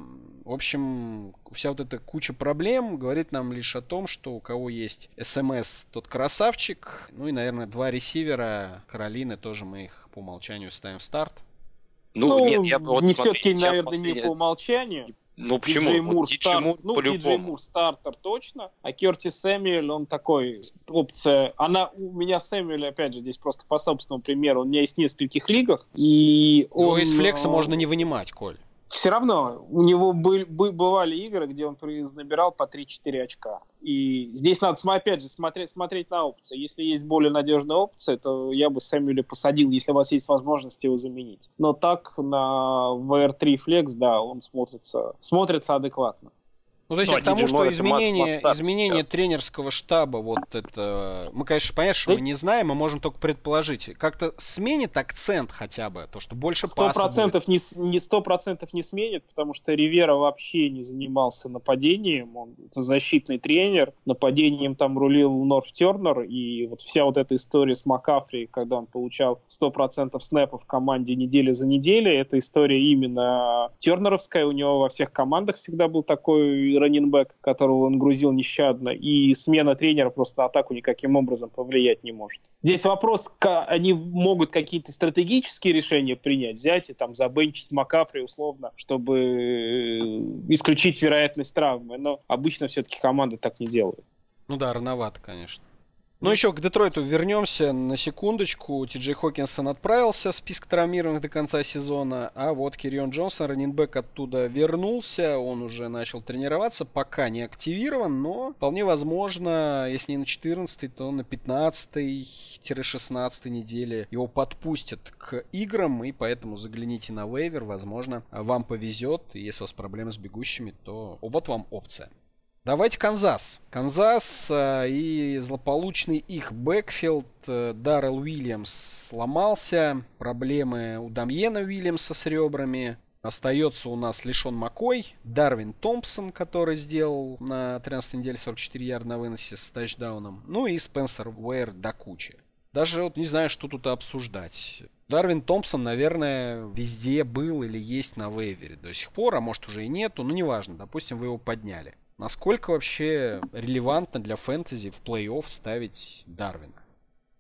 В общем, вся вот эта куча проблем говорит нам лишь о том, что у кого есть СМС, тот красавчик. Ну и, наверное, два ресивера Каролины тоже мы их по умолчанию ставим в старт. Ну, нет, я вот не смотри, все-таки, наверное, не последняя- по умолчанию. Ну почему? Диджей Вот Мур, Диджей старт- Мур ну, Диджей. Мур стартер точно, а Керти Сэмюэль, он такой опция. Она у меня Сэмюэль, опять же, здесь просто по собственному примеру, у меня есть в нескольких лигах, и Его он... из флекса э, можно не вынимать, Коль. Все равно у него был, бы- бывали игры, где он набирал по 3-4 очка. И здесь надо, опять же, смотреть, смотреть на опции. Если есть более надежная опция, то я бы Сэмюэля посадил, если у вас есть возможность его заменить. Но так на VR3 Flex, да, он смотрится, смотрится адекватно. Ну, то есть Ну, я к тому, что это изменение, изменение сейчас. тренерского штаба, вот это... Мы, конечно, понятно, что мы не знаем, мы можем только предположить. Как-то сменит акцент хотя бы, то, что больше Сто паса будет. процентов не, не сто процентов не сменит, потому что Ривера вообще не занимался нападением, он это защитный тренер, нападением там рулил Норф Тернер, и вот вся вот эта история с Макафри, когда он получал 100% снэпов в команде неделя за неделей, эта история именно тернеровская, у него во всех командах всегда был такой раннинбэк, которого он грузил нещадно, и смена тренера просто на атаку никаким образом повлиять не может. Здесь вопрос, они могут какие-то стратегические решения принять, взять и там забенчить Макафри условно, чтобы э, исключить вероятность травмы, но обычно все-таки команды так не делают. Ну да, рановато, конечно. Ну, еще к Детройту вернемся на секундочку. Ти Джей Хокинсон отправился в список травмированных до конца сезона, а вот Кирион Джонсон, раннинбэк, оттуда вернулся. Он уже начал тренироваться, пока не активирован, но вполне возможно, если не на 14 то на 15-16 неделе его подпустят к играм, и поэтому загляните на вейвер, возможно, вам повезет. Если у вас проблемы с бегущими, то вот вам опция. Давайте Канзас. Канзас э, и злополучный их backfield э, Даррел Уильямс сломался. Проблемы у Дамьена Уильямса с ребрами. Остается у нас Лешон Маккой, Дарвин Томпсон, который сделал на 13 неделе 44 ярда на выносе с тачдауном. Ну и Спенсер Уэйр до кучи. Даже вот не знаю, что тут обсуждать. Дарвин Томпсон, наверное, везде был или есть на вейвере до сих пор, а может уже и нету, но неважно, допустим, вы его подняли. Насколько вообще релевантно для фэнтези в плей-офф ставить Дарвина?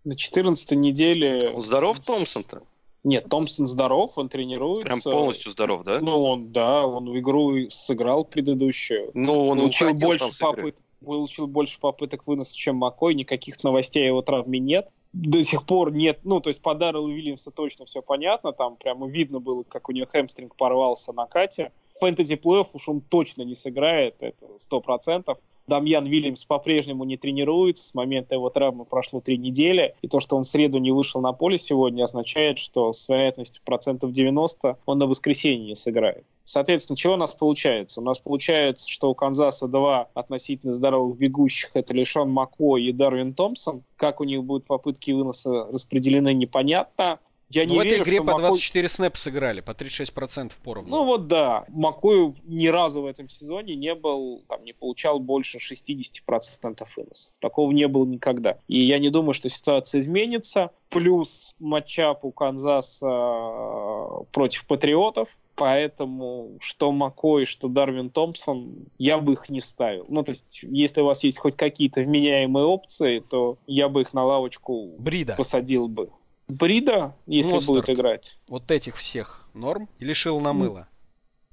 На 14 неделе... Он Здоров Томпсон-то? Нет, Томпсон здоров, он тренируется. Прям полностью здоров, да? Ну, он, да, он в игру сыграл предыдущую. Ну, он получил больше попыток, получил больше попыток выноса, чем Макой. Никаких новостей о его травме нет. До сих пор нет, ну, то есть по Даррелу Уильямса точно все понятно, там прямо видно было, как у него хэмстринг порвался на кате. Фэнтези плей уж он точно не сыграет, это сто процентов. Дамьян Вильямс по-прежнему не тренируется, с момента его травмы прошло три недели, и то, что он в среду не вышел на поле сегодня, означает, что с вероятностью процентов 90 он на воскресенье не сыграет. Соответственно, чего у нас получается? У нас получается, что у Канзаса два относительно здоровых бегущих, это Лишон Мако и Дарвин Томпсон. Как у них будут попытки выноса распределены, непонятно. Я Ну, не в этой верю, игре что по Мако- 24 снэпа сыграли, по 36% поровну. ну вот да, Макою ни разу в этом сезоне не был, там, не получал больше 60% выносов. Такого не было никогда. И я не думаю, что ситуация изменится. Плюс матчап у Канзаса э, против Патриотов. Поэтому что Макой, что Дарвин Томпсон, я бы их не ставил. Ну, то есть, если у вас есть хоть какие-то вменяемые опции, то я бы их на лавочку Брида. посадил бы. Брида, если Мостард. будет играть. Вот этих всех норм? Или шил на мыло?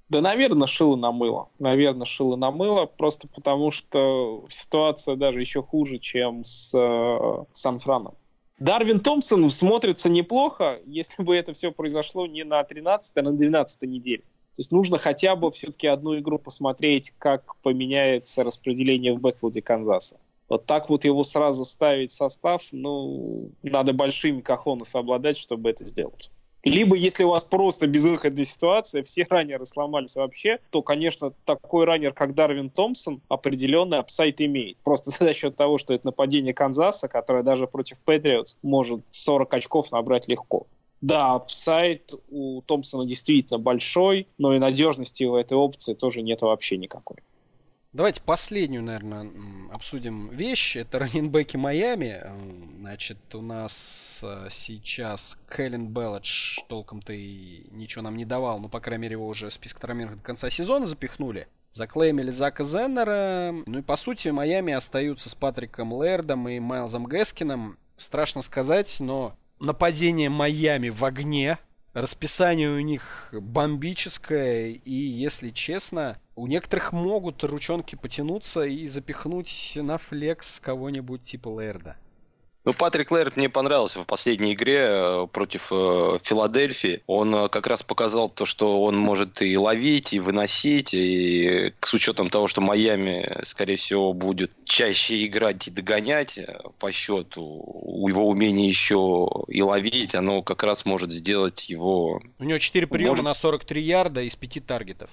Да, наверное, шило на мыло. Наверное, шило на мыло, просто потому что ситуация даже еще хуже, чем с э, Сан-Франом. Дарвин Томпсон смотрится неплохо, если бы это все произошло не на 13 а на 12 неделе. То есть нужно хотя бы все-таки одну игру посмотреть, как поменяется распределение в бэкфилде Канзаса. Вот так вот его сразу ставить в состав, ну, надо большими cojones обладать, чтобы это сделать. Либо, если у вас просто безвыходная ситуация, все раннеры сломались вообще, то, конечно, такой раннер, как Дарвин Томпсон, определенный upside имеет. Просто за счет того, что это нападение Канзаса, которое даже против Patriots может 40 очков набрать легко. Да, upside у Томпсона действительно большой, но и надежности у этой опции тоже нет вообще никакой. Давайте последнюю, наверное, обсудим вещь. Это раненбеки Майами. Значит, у нас э, сейчас Кэлен Белледж толком-то и ничего нам не давал, но, по крайней мере, его уже в список травмированных до конца сезона запихнули. Заклеймили Зака Зеннера. Ну и, по сути, Майами остаются с Патриком Лэрдом и Майлзом Гескином. Страшно сказать, но нападение Майами в огне. Расписание у них бомбическое, и, если честно, у некоторых могут ручонки потянуться и запихнуть на флекс кого-нибудь типа Лэрда. Ну, Патрик Лэрд мне понравился в последней игре э, против э, Филадельфии. Он э, как раз показал то, что он может и ловить, и выносить, и с учетом того, что Майами, скорее всего, будет чаще играть и догонять э, по счету, у его умения еще и ловить, оно как раз может сделать его... У него 4 приема может... на 43 ярда из 5 таргетов.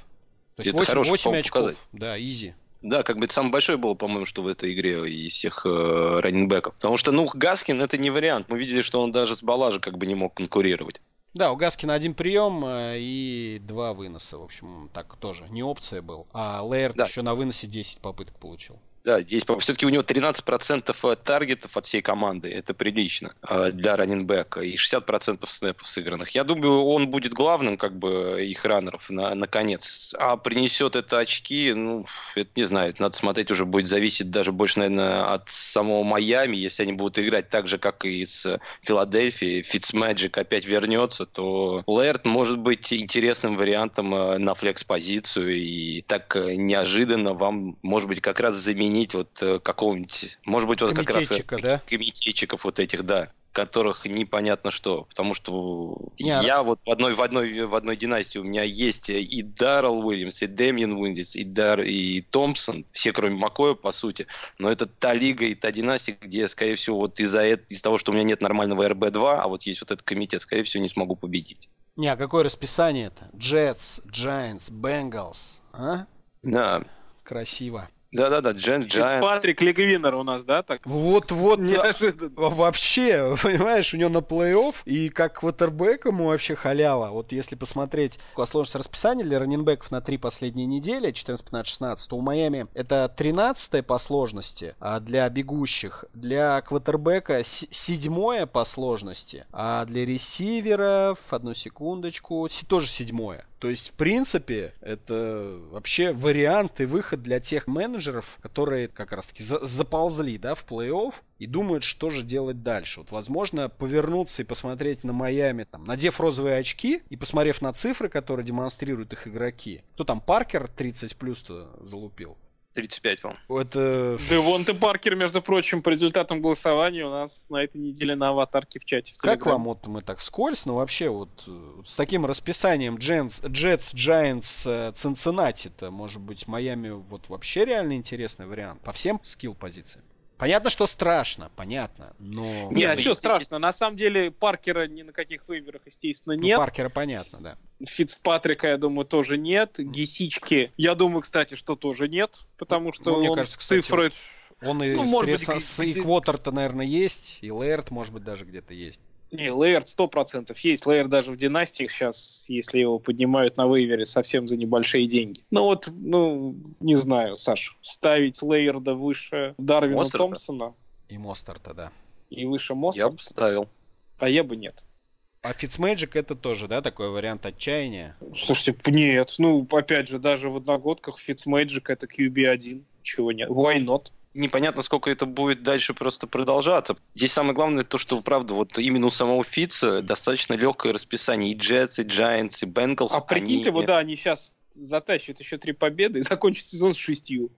То есть это 8, 8 очков. Показать. Да, изи. Да, как бы это самое большое было, по-моему, что в этой игре из всех э, раннинбеков. Потому что, ну, Гаскин это не вариант. Мы видели, что он даже с Балажа как бы не мог конкурировать. Да, у Гаскина один прием э, и два выноса. В общем, так тоже. Не опция был. А Лейерт да. еще на выносе 10 попыток получил. Да, здесь все-таки у него 13% э, таргетов от всей команды. Это прилично э, для раненбека. И 60% снэпов сыгранных. Я думаю, он будет главным как бы их раннеров на, наконец. А принесет это очки, ну, это не знаю, надо смотреть уже будет зависеть даже больше, наверное, от самого Майами. Если они будут играть так же, как и с Филадельфией, Фитцмэджик опять вернется, то Лэрт может быть интересным вариантом э, на флекс-позицию. И так неожиданно вам, может быть, как раз заменить заменить вот э, какого-нибудь, может быть, вот как раз да? комитетчиков вот этих, да, которых непонятно что, потому что Нет. я вот в одной в одной в одной династии у меня есть и Даррел Уильямс, и Дэмиен Уиндис, и Дар и Томпсон, все кроме Макоя по сути, но это та лига и та династия, где скорее всего вот из-за этого из того, что у меня нет нормального РБ2, а вот есть вот этот комитет, скорее всего не смогу победить. Не, а какое расписание это? Джетс, Giants, Бенгалс, а? Да. Красиво. Да-да-да, Джен Джайант. Патрик Лигвинер у нас, да? Так? Вот-вот. Неожиданно. Вообще, понимаешь, у него на плей-офф, и как квотербек ему вообще халява. Вот если посмотреть сложность расписания для раненбеков на три последние недели, 14-15-16, то у Майами это 13 по сложности а для бегущих. Для квотербека седьмое по сложности, а для ресиверов, одну секундочку, тоже седьмое. То есть, в принципе, это вообще вариант и выход для тех менеджеров, которые как раз-таки за заползли да, в плей-офф и думают, что же делать дальше. Вот, возможно, повернуться и посмотреть на Майами, там, надев розовые очки и посмотрев на цифры, которые демонстрируют их игроки. Кто там, Паркер 30 плюс-то залупил? 35, по-моему. Это... Девонте Паркер, между прочим, по результатам голосования у нас на этой неделе на аватарке в чате. В как вам, вот мы так скользь, но вообще вот, вот с таким расписанием Джетс, Джетс, Giants, Цинциннати-то, может быть, Майами вот вообще реально интересный вариант по всем скилл-позициям? Понятно, что страшно, понятно, но... Нет, а что страшно? На самом деле Паркера ни на каких выборах, естественно, ну, нет. Ну, Паркера понятно, да. Фицпатрика, я думаю, тоже нет. Гисички, я думаю, кстати, что тоже нет, потому что ну, мне кажется, кстати, цифры... Он и, ну, может быть, с, и Квотер-то, наверное, есть, и Лэрд, может быть, даже где-то есть. Не, сто процентов есть. Лейер даже в династиях сейчас, если его поднимают на вейвере, совсем за небольшие деньги. Ну вот, ну, не знаю, Саш, ставить Лейерда выше Дарвина Мостерта. Томпсона. И Мостерта, да. И выше Мостерта. Я бы ставил. А я бы нет. А Фицмэджик это тоже, да, такой вариант отчаяния? Слушайте, нет. Ну, опять же, даже в одногодках Фицмэджик это QB1. Чего нет? Why not? Непонятно, сколько это будет дальше просто продолжаться. Здесь самое главное то, что, правда, вот именно у самого Фица достаточно легкое расписание. И Джетс, и Giants, и Бенгалс. А прикиньте, они... вот да, они сейчас затащат еще три победы и закончат сезон с шестью.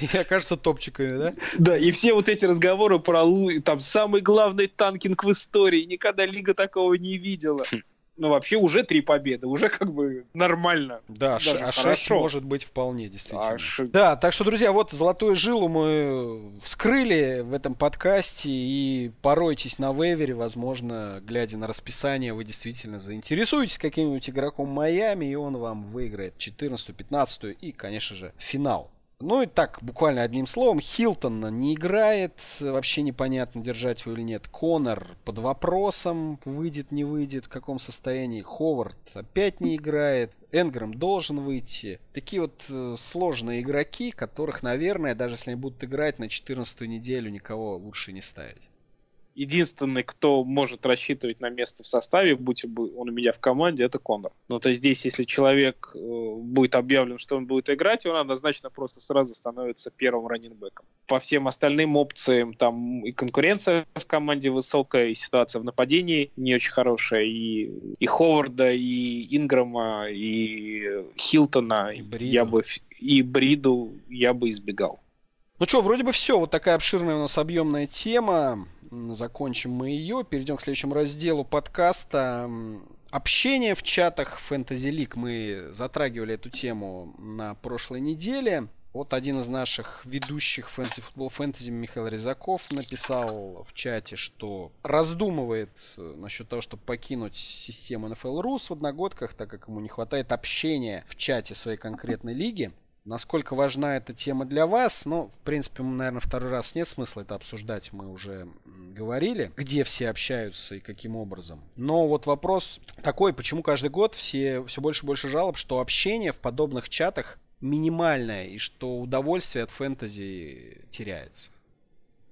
И окажется топчиками, да? Да, и все вот эти разговоры про там самый главный танкинг в истории, никогда Лига такого не видела ну, вообще уже три победы, уже как бы нормально. Да, а 6 может быть вполне, действительно. А ш... Да, так что, друзья, вот золотую жилу мы вскрыли в этом подкасте, и поройтесь на вейвере, возможно, глядя на расписание, вы действительно заинтересуетесь каким-нибудь игроком Майами, и он вам выиграет 14 15 и, конечно же, финал. Ну и так, буквально одним словом, Хилтон не играет, вообще непонятно, держать его или нет. Конор под вопросом, выйдет, не выйдет, в каком состоянии. Ховард опять не играет. Энграм должен выйти. Такие вот э, сложные игроки, которых, наверное, даже если они будут играть на 14 неделю, никого лучше не ставить единственный, кто может рассчитывать на место в составе, будь он у меня в команде, это Конор. Ну, то есть здесь, если человек э, будет объявлен, что он будет играть, он однозначно просто сразу становится первым раннинбеком. По всем остальным опциям там и конкуренция в команде высокая, и ситуация в нападении не очень хорошая, и, и Ховарда, и Инграма, и Хилтона, и Бриду. я бы и Бриду я бы избегал. Ну что, вроде бы все. Вот такая обширная у нас объемная тема. Закончим мы ее. Перейдем к следующему разделу подкаста. Общение в чатах Fantasy League. Мы затрагивали эту тему на прошлой неделе. Вот один из наших ведущих фэнтези, футбол фэнтези Михаил Резаков написал в чате, что раздумывает э, насчет того, чтобы покинуть систему NFL Rus в одногодках, так как ему не хватает общения в чате своей конкретной лиги. Насколько важна эта тема для вас? Ну, в принципе, наверное, второй раз нет смысла это обсуждать. Мы уже говорили, где все общаются и каким образом. Но вот вопрос такой, почему каждый год все, все больше и больше жалоб, что общение в подобных чатах минимальное и что удовольствие от фэнтези теряется.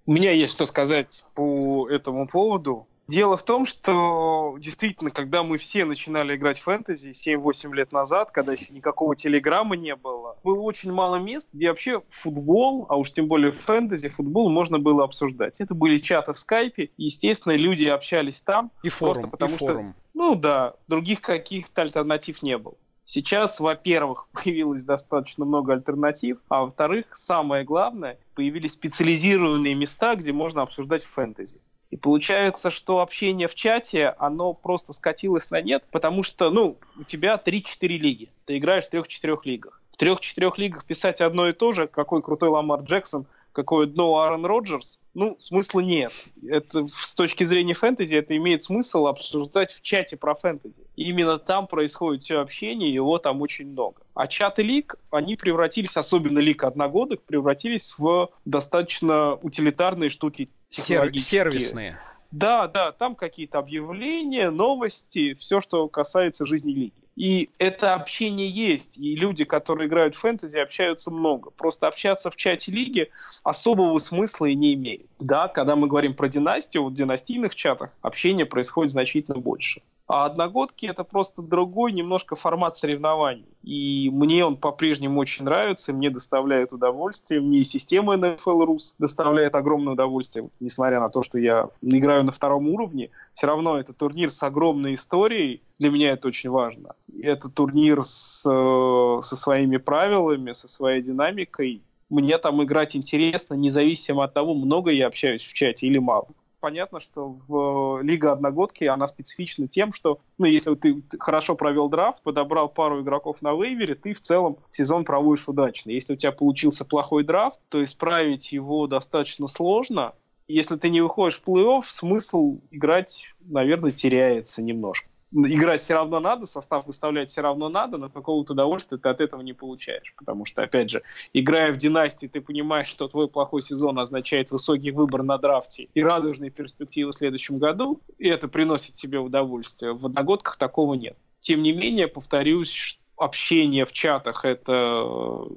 У меня есть что сказать по этому поводу. Дело в том, что действительно, когда мы все начинали играть в фэнтези 7-8 лет назад, когда никакого телеграмма не было, было очень мало мест, где вообще футбол, а уж тем более фэнтези, футбол можно было обсуждать. Это были чаты в скайпе, и, естественно, люди общались там. И форум, потому и что, форум. Ну да, других каких-то альтернатив не было. Сейчас, во-первых, появилось достаточно много альтернатив, а во-вторых, самое главное, появились специализированные места, где можно обсуждать фэнтези. И получается, что общение в чате, оно просто скатилось на нет, потому что, ну, у тебя 3-4 лиги. Ты играешь в 3-4 лигах. В 3-4 лигах писать одно и то же, какой крутой Ламар Джексон, какое дно Аарон Роджерс, ну, смысла нет. Это с точки зрения фэнтези это имеет смысл обсуждать в чате про фэнтези. И именно там происходит все общение, его там очень много. А чаты лиг, они превратились, особенно лиг одногодок, превратились в достаточно утилитарные штуки. Сер- сервисные. Да, да, там какие-то объявления, новости, все, что касается жизни лиги. И это общение есть, и люди, которые играют в фэнтези, общаются много. Просто общаться в чате лиги особого смысла и не имеет. Да, когда мы говорим про династию, в династийных чатах общение происходит значительно больше. А одногодки это просто другой немножко формат соревнований. И мне он по-прежнему очень нравится, мне доставляет удовольствие. Мне и система NFL Rus доставляет огромное удовольствие. Несмотря на то, что я играю на втором уровне, все равно это турнир с огромной историей. Для меня это очень важно. Это турнир с, э, со своими правилами, со своей динамикой. Мне там играть интересно, независимо от того, много я общаюсь в чате или мало понятно, что в э, Лига Одногодки она специфична тем, что, ну, если ты хорошо провел драфт, подобрал пару игроков на вейвере, ты в целом сезон проводишь удачно. Если у тебя получился плохой драфт, то исправить его достаточно сложно. Если ты не выходишь в плей-офф, смысл играть, наверное, теряется немножко играть все равно надо, состав выставлять все равно надо, но какого-то удовольствия ты от этого не получаешь. Потому что, опять же, играя в династии, ты понимаешь, что твой плохой сезон означает высокий выбор на драфте и радужные перспективы в следующем году, и это приносит тебе удовольствие. В одногодках такого нет. Тем не менее, повторюсь, общение в чатах это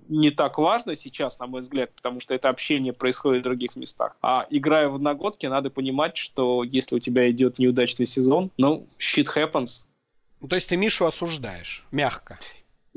не так важно сейчас, на мой взгляд, потому что это общение происходит в других местах. А играя в одногодке, надо понимать, что если у тебя идет неудачный сезон, ну, shit happens. То есть ты Мишу осуждаешь, мягко.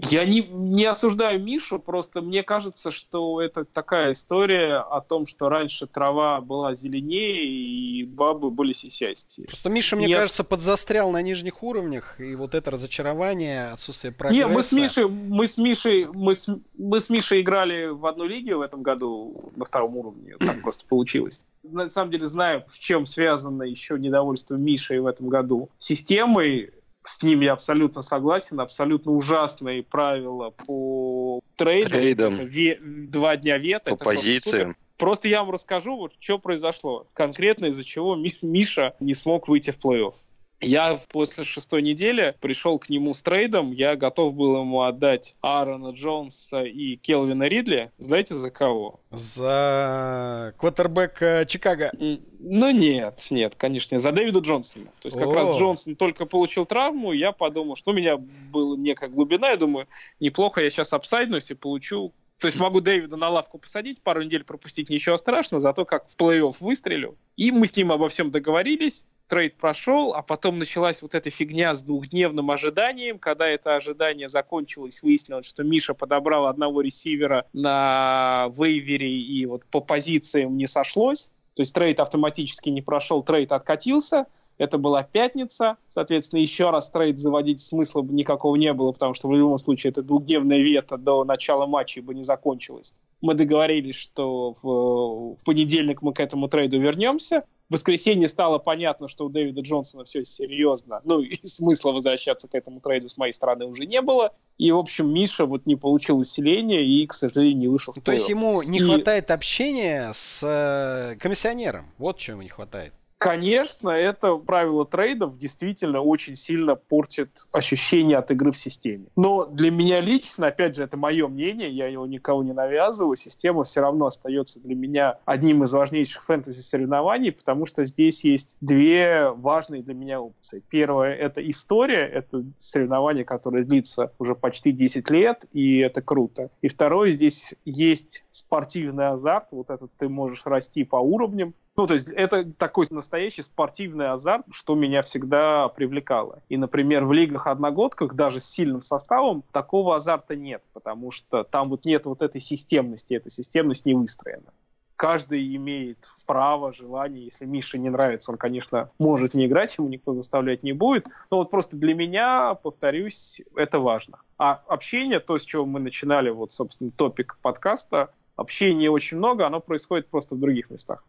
Я не, не осуждаю Мишу, просто мне кажется, что это такая история о том, что раньше трава была зеленее и бабы были сисястее. Просто Миша, мне Нет. кажется, подзастрял на нижних уровнях, и вот это разочарование, отсутствие прогресса... Не, мы с Мишей, мы с Мишей, мы с, мы с Мишей играли в одну лигу в этом году на втором уровне, так просто получилось. На самом деле знаю, в чем связано еще недовольство Мишей в этом году системой. С ним я абсолютно согласен. Абсолютно ужасные правила по трейдам. Трейдам. Это ве- два дня вета. По это позициям. Просто я вам расскажу, вот что произошло. Конкретно из-за чего Ми- Миша не смог выйти в плей-офф. Я после шестой недели пришел к нему с трейдом. Я готов был ему отдать Аарона Джонса и Келвина Ридли. Знаете, за кого? За квотербека Чикаго. Ну нет, нет, конечно, не. за Дэвида Джонсона. То есть как О. раз Джонсон только получил травму, я подумал, что у меня была некая глубина, я думаю, неплохо я сейчас апсайднусь и получу... То есть могу Дэвида на лавку посадить, пару недель пропустить, ничего страшного, зато как в плей-офф выстрелю. И мы с ним обо всем договорились, трейд прошел, а потом началась вот эта фигня с двухдневным ожиданием. Когда это ожидание закончилось, выяснилось, что Миша подобрал одного ресивера на вейвере и вот по позициям не сошлось. То есть трейд автоматически не прошел, трейд откатился. Это была пятница, соответственно, еще раз трейд заводить смысла бы никакого не было, потому что в любом случае это двухдневная вето до начала матча бы не закончилось. Мы договорились, что в, в понедельник мы к этому трейду вернемся. В воскресенье стало понятно, что у Дэвида Джонсона все серьезно. Ну и смысла возвращаться к этому трейду с моей стороны уже не было. И, в общем, Миша вот не получил усиления и, к сожалению, не вышел в То есть ему не И- хватает общения с э, комиссионером. Вот чего ему не хватает. Конечно, это правило трейдов действительно очень сильно портит ощущение от игры в системе. Но для меня лично, опять же, это мое мнение, я его никого не навязываю, система все равно остается для меня одним из важнейших фэнтези-соревнований, потому что здесь есть две важные для меня опции. Первое — это история, это соревнование, которое длится уже почти 10 лет, и это круто. И второе, здесь есть спортивный азарт, вот этот ты можешь расти по уровням, ну, то есть это такой настоящий спортивный азарт, что меня всегда привлекало. И, например, в лигах-одногодках, даже с сильным составом, такого азарта нет, потому что там вот нет вот этой системности, эта системность не выстроена. Каждый имеет право, желание. Если Мише не нравится, он, конечно, может не играть, ему никто заставлять не будет. Но вот просто для меня, повторюсь, это важно. А общение, то, с чего мы начинали, вот, собственно, топик подкаста, общения очень много, оно происходит просто в других местах.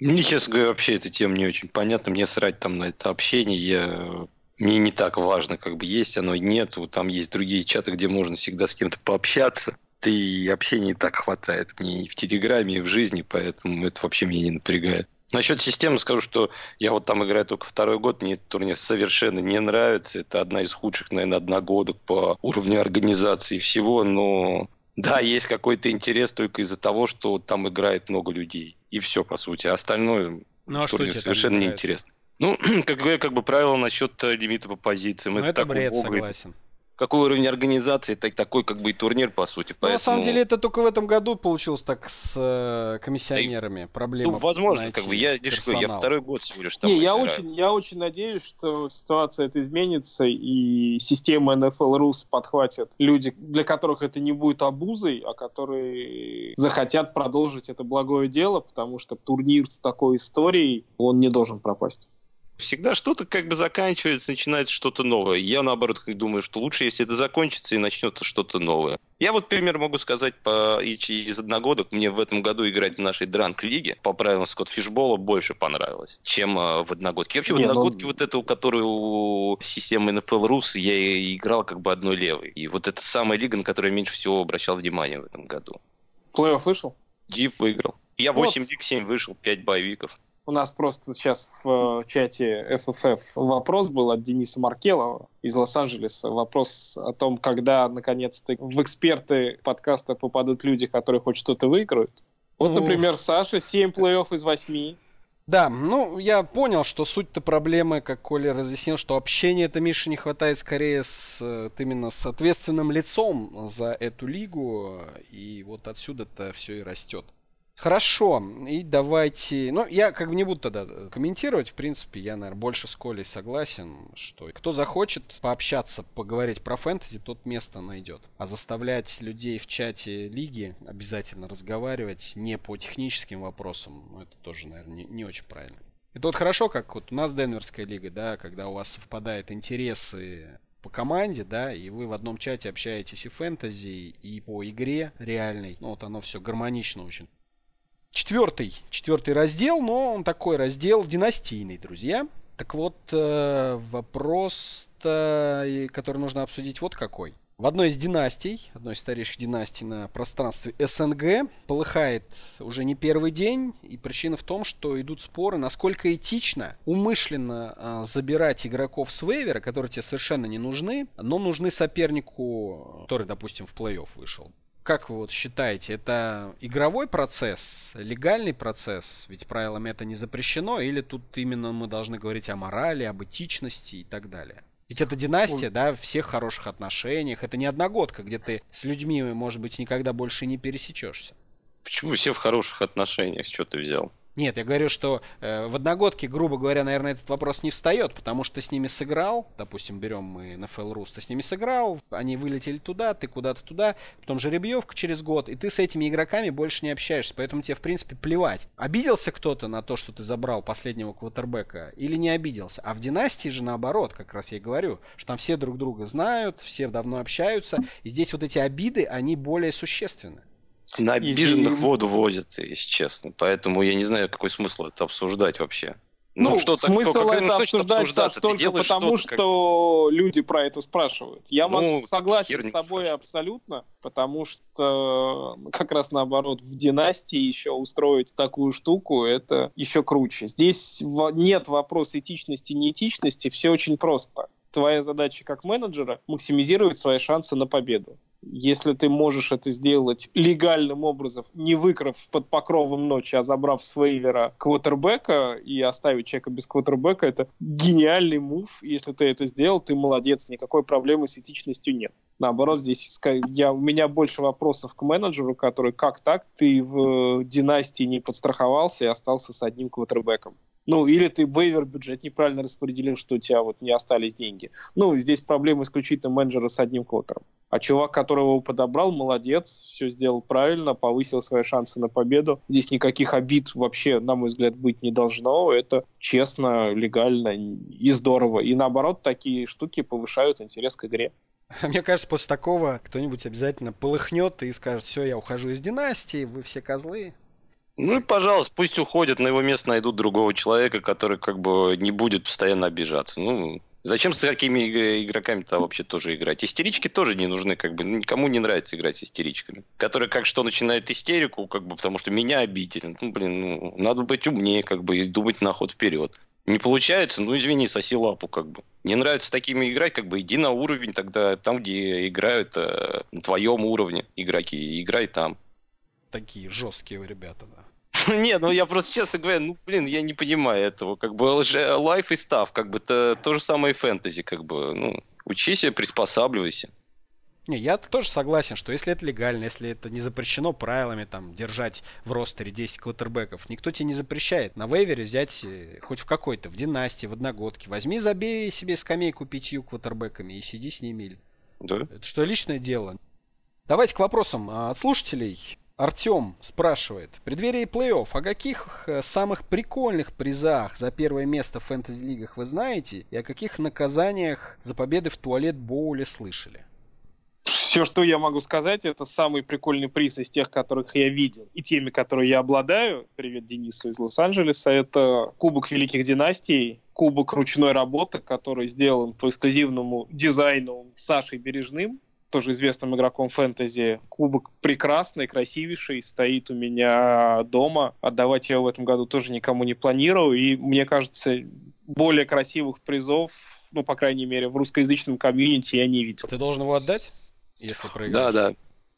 Мне, честно говоря, вообще эта тема не очень понятна. Мне срать там на это общение. Я... Мне не так важно, как бы есть оно, нет. Вот Там есть другие чаты, где можно всегда с кем-то пообщаться. Да и общения и так хватает мне и в Телеграме, и в жизни, поэтому это вообще меня не напрягает. Насчет системы скажу, что я вот там играю только второй год, мне этот турнир совершенно не нравится. Это одна из худших, наверное, одногодок по уровню организации и всего, но да, есть какой-то интерес только из-за того, что там играет много людей. И все, по сути. А остальное Ну а турнир совершенно неинтересно. Ну, как говорю, как бы правило насчет э, лимита по позициям. Ну, это так бред, убого. согласен. Какой уровень организации, так, такой как бы и турнир, по сути. Ну, на самом Поэтому- деле, это только в этом году получилось так с э, комиссионерами. Проблема Ну, возможно, найти как бы я, лишь я второй год всего лишь там Не, я играю. очень, я очень надеюсь, что ситуация эта изменится, и система NFL Rus подхватят люди, для которых это не будет обузой, а которые захотят продолжить это благое дело, потому что турнир с такой историей, он не должен пропасть. Всегда что-то как бы заканчивается, начинается что-то новое. Я, наоборот, думаю, что лучше, если это закончится и начнется что-то новое. Я вот пример могу сказать по из одногодок. Мне в этом году играть в нашей дранк-лиге по правилам Скотт Фишбола больше понравилось, чем э, в одногодке. Вообще в Не, ну- одногодке вот эту, которую у системы NFL Rus, я и играл как бы одной левой. И вот это самая лига, на которую я меньше всего обращал внимание в этом году. Плей-офф вышел? Див выиграл. Я Вот. 8 лиг 7 вышел, 5 боевиков. У нас просто сейчас в э, чате FFF вопрос был от Дениса Маркелова из Лос-Анджелеса. Вопрос о том, когда, наконец-то, в эксперты подкаста попадут люди, которые хоть что-то выиграют. Вот, например, Саша, 7 плей-офф из 8. Да, ну, я понял, что суть-то проблемы, как Коля разъяснил, что общения это Мише не хватает скорее с э, вот именно с ответственным лицом за эту лигу, и вот отсюда-то все и растет. Хорошо, и давайте... Ну, я как бы не буду тогда комментировать. В принципе, я, наверное, больше с Колей согласен, что кто захочет пообщаться, поговорить про фэнтези, тот место найдет. А заставлять людей в чате лиги обязательно разговаривать не по техническим вопросам, ну, это тоже, наверное, не, не очень правильно. Это вот хорошо, как вот у нас Денверская лига, да, когда у вас совпадают интересы по команде, да, и вы в одном чате общаетесь и фэнтези, и по игре реальной. Ну, вот оно все гармонично очень четвертый, четвертый раздел, но он такой раздел династийный, друзья. Так вот, э, вопрос, который нужно обсудить, вот какой. В одной из династий, одной из старейших династий на пространстве СНГ, полыхает уже не первый день, и причина в том, что идут споры, насколько этично умышленно э, забирать игроков с вейвера, которые тебе совершенно не нужны, но нужны сопернику, который, допустим, в плей-офф вышел как вы вот считаете, это игровой процесс, легальный процесс? Ведь правилами это не запрещено, или тут именно мы должны говорить о морали, об этичности и так далее? Ведь это династия, да, всех хороших отношениях. Это не одногодка, где ты с людьми, может быть, никогда больше не пересечешься. Почему все в хороших отношениях? Что ты взял? Нет, я говорю, что э, в одногодке, грубо говоря, наверное, этот вопрос не встает, потому что ты с ними сыграл, допустим, берем мы на Рус, ты с ними сыграл, они вылетели туда, ты куда-то туда, потом жеребьевка через год, и ты с этими игроками больше не общаешься, поэтому тебе, в принципе, плевать. Обиделся кто-то на то, что ты забрал последнего квотербека, или не обиделся? А в династии же наоборот, как раз я и говорю, что там все друг друга знают, все давно общаются, и здесь вот эти обиды, они более существенны. На обиженных Если... воду возят, если честно. Поэтому я не знаю, какой смысл это обсуждать вообще. Ну, ну что смысл кто, это обсуждать Саш, только потому, что, что как... люди про это спрашивают. Я ну, могу согласен с тобой спрашивает. абсолютно, потому что как раз наоборот, в династии еще устроить такую штуку, это еще круче. Здесь нет вопроса этичности, неэтичности, все очень просто твоя задача как менеджера максимизировать свои шансы на победу. Если ты можешь это сделать легальным образом, не выкрав под покровом ночи, а забрав с вейвера квотербека и оставить человека без квотербека, это гениальный мув. Если ты это сделал, ты молодец, никакой проблемы с этичностью нет. Наоборот, здесь я, у меня больше вопросов к менеджеру, который как так, ты в династии не подстраховался и остался с одним квотербеком. Ну, или ты вейвер бюджет неправильно распределил, что у тебя вот не остались деньги. Ну, здесь проблема исключительно менеджера с одним квотером. А чувак, которого его подобрал, молодец, все сделал правильно, повысил свои шансы на победу. Здесь никаких обид вообще, на мой взгляд, быть не должно. Это честно, легально и здорово. И наоборот, такие штуки повышают интерес к игре. Мне кажется, после такого кто-нибудь обязательно полыхнет и скажет, все, я ухожу из династии, вы все козлы. Ну и, пожалуйста, пусть уходят, на его место найдут другого человека, который как бы не будет постоянно обижаться. Ну, Зачем с такими игроками-то вообще тоже играть? Истерички тоже не нужны, как бы никому не нравится играть с истеричками. Которые как что начинают истерику, как бы потому что меня обидели. Ну, блин, ну, надо быть умнее, как бы, и думать на ход вперед. Не получается, ну извини, соси лапу, как бы. Не нравится такими играть, как бы иди на уровень тогда, там, где играют э, на твоем уровне игроки, играй там. Такие жесткие ребята, да. Не, ну я просто честно говоря, ну блин, я не понимаю этого. Как бы лайф и став, как бы это то же самое и фэнтези, как бы, ну, учись приспосабливайся. Не, я тоже согласен, что если это легально, если это не запрещено правилами там держать в ростере 10 квотербеков, никто тебе не запрещает на вейвере взять э, хоть в какой-то, в династии, в одногодке. Возьми, забей себе скамейку пятью квотербеками и сиди с ними. Да. Это что, личное дело? Давайте к вопросам от слушателей. Артем спрашивает, в преддверии плей-офф, о каких э, самых прикольных призах за первое место в фэнтези-лигах вы знаете, и о каких наказаниях за победы в туалет-боуле слышали? Все, что я могу сказать, это самый прикольный приз из тех, которых я видел, и теми, которые я обладаю. Привет Денису из Лос-Анджелеса. Это Кубок Великих Династий, кубок ручной работы, который сделан по эксклюзивному дизайну Сашей Бережным тоже известным игроком фэнтези. Кубок прекрасный, красивейший, стоит у меня дома. Отдавать я его в этом году тоже никому не планирую. И мне кажется, более красивых призов, ну, по крайней мере, в русскоязычном комьюнити я не видел. Ты должен его отдать, если проиграешь? Да, да.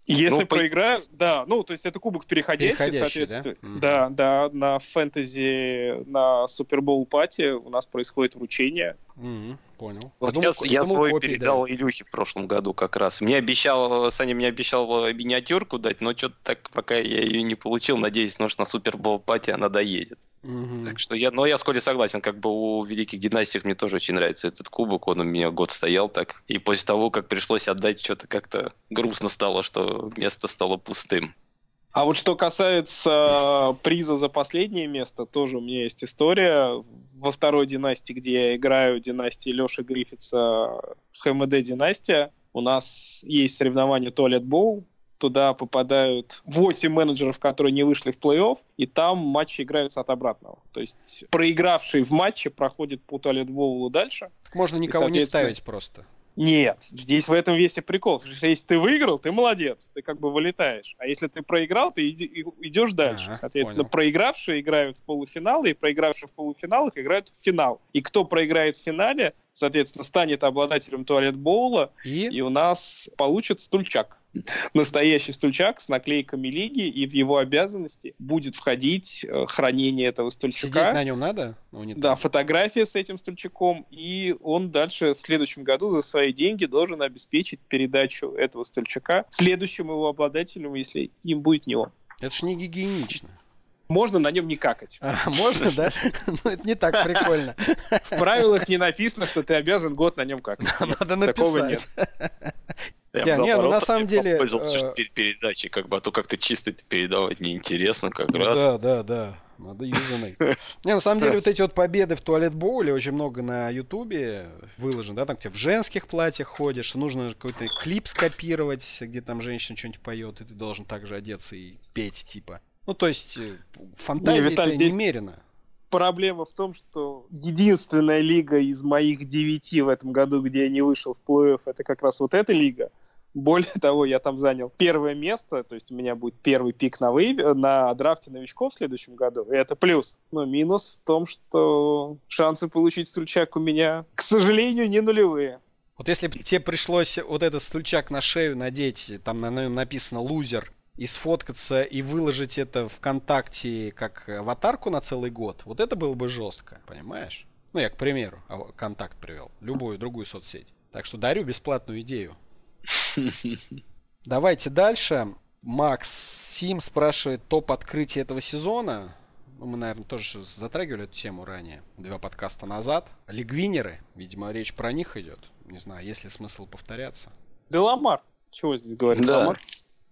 Если Ну, по- проиграю, да, ну, то есть это кубок переходящий, Переходящий, да? соответственно. Мгм. Да, да, на фэнтези, на Супербоул пати у нас происходит вручение. Мгм, понял. Вот думал, я, я думал, свой копии передал дали. Илюхе в прошлом году как раз. Мне обещал, Саня мне обещал э, миниатюрку дать, но что-то так пока я ее не получил. Надеюсь, может, на Супербол пати она доедет. Мгм. Так что я, но я с Колей согласен, как бы у великих династий мне тоже очень нравится этот кубок, он у меня год стоял так. И после того, как пришлось отдать, что-то как-то грустно стало, что место стало пустым. А вот что касается приза за последнее место, тоже у меня есть история. Во второй династии, где я играю, династии Леши Гриффитса, ХМД династия, у нас есть соревнование Туалет Боул. Туда попадают 8 менеджеров, которые не вышли в плей-офф, и там матчи играются от обратного. То есть проигравший в матче проходит по Туалет Боулу дальше, Можно никого не соответственно, ставить просто. нет, здесь в этом весе прикол. Потому что если ты выиграл, ты молодец, ты как бы вылетаешь. А если ты проиграл, ты и- идешь дальше. Ага, Соответственно, понял. проигравшие играют в полуфиналы, и проигравшие в полуфиналах играют в финал. И кто проиграет в финале, соответственно, станет обладателем туалет боула, И? и у нас получит стульчак. Настоящий стульчак с наклейками лиги, и в его обязанности будет входить э, хранение этого Сидеть стульчака. на нем надо? Ну, не Да, так. фотография с этим стульчаком, и он дальше в следующем году за свои деньги должен обеспечить передачу этого стульчака следующему его обладателю, если им будет не он. Это ж не гигиенично. Можно на нем не какать. А, можно, да? Ну, это не так прикольно. В правилах не написано, что ты обязан год на нем какать. Надо такого написать. Я, Не, бы, не, ну, на самом деле, Пользовался э, что перед передачей, как бы, а то как-то чисто это передавать неинтересно, как раз. Да, да, да. Надо юзанный. Не, на самом деле, вот эти вот победы в туалет боуле очень много на Ютубе выложено, да, там где в женских платьях ходишь, нужно какой-то клип скопировать, где там женщина что-нибудь поет, и ты должен также одеться и петь, типа. Ну, то есть, э, фантазии Виталий, здесь- немерено. Проблема в том, что единственная лига из моих девяти в этом году, где я не вышел в плей-офф, это как раз вот эта лига. Более того, я там занял первое место, то есть у меня будет первый пик на, вейве- на драфте новичков в следующем году, и это плюс. Но минус в том, что шансы получить стульчак у меня, к сожалению, не нулевые. Вот если бы тебе пришлось вот этот стульчак на шею надеть, там на нем написано «лузер», и сфоткаться и выложить это ВКонтакте как аватарку на целый год, вот это было бы жестко, понимаешь? Ну, я, к примеру, а- контакт привел. Любую другую соцсеть. Так что дарю бесплатную идею. Давайте дальше. Макс Сим спрашивает топ открытия этого сезона. Ну, мы, наверное, тоже затрагивали эту тему ранее, два подкаста назад. Лигвинеры, видимо, речь про них идет. Не знаю, есть ли смысл повторяться. Деламар. Чего здесь говорить? Да. Ламар?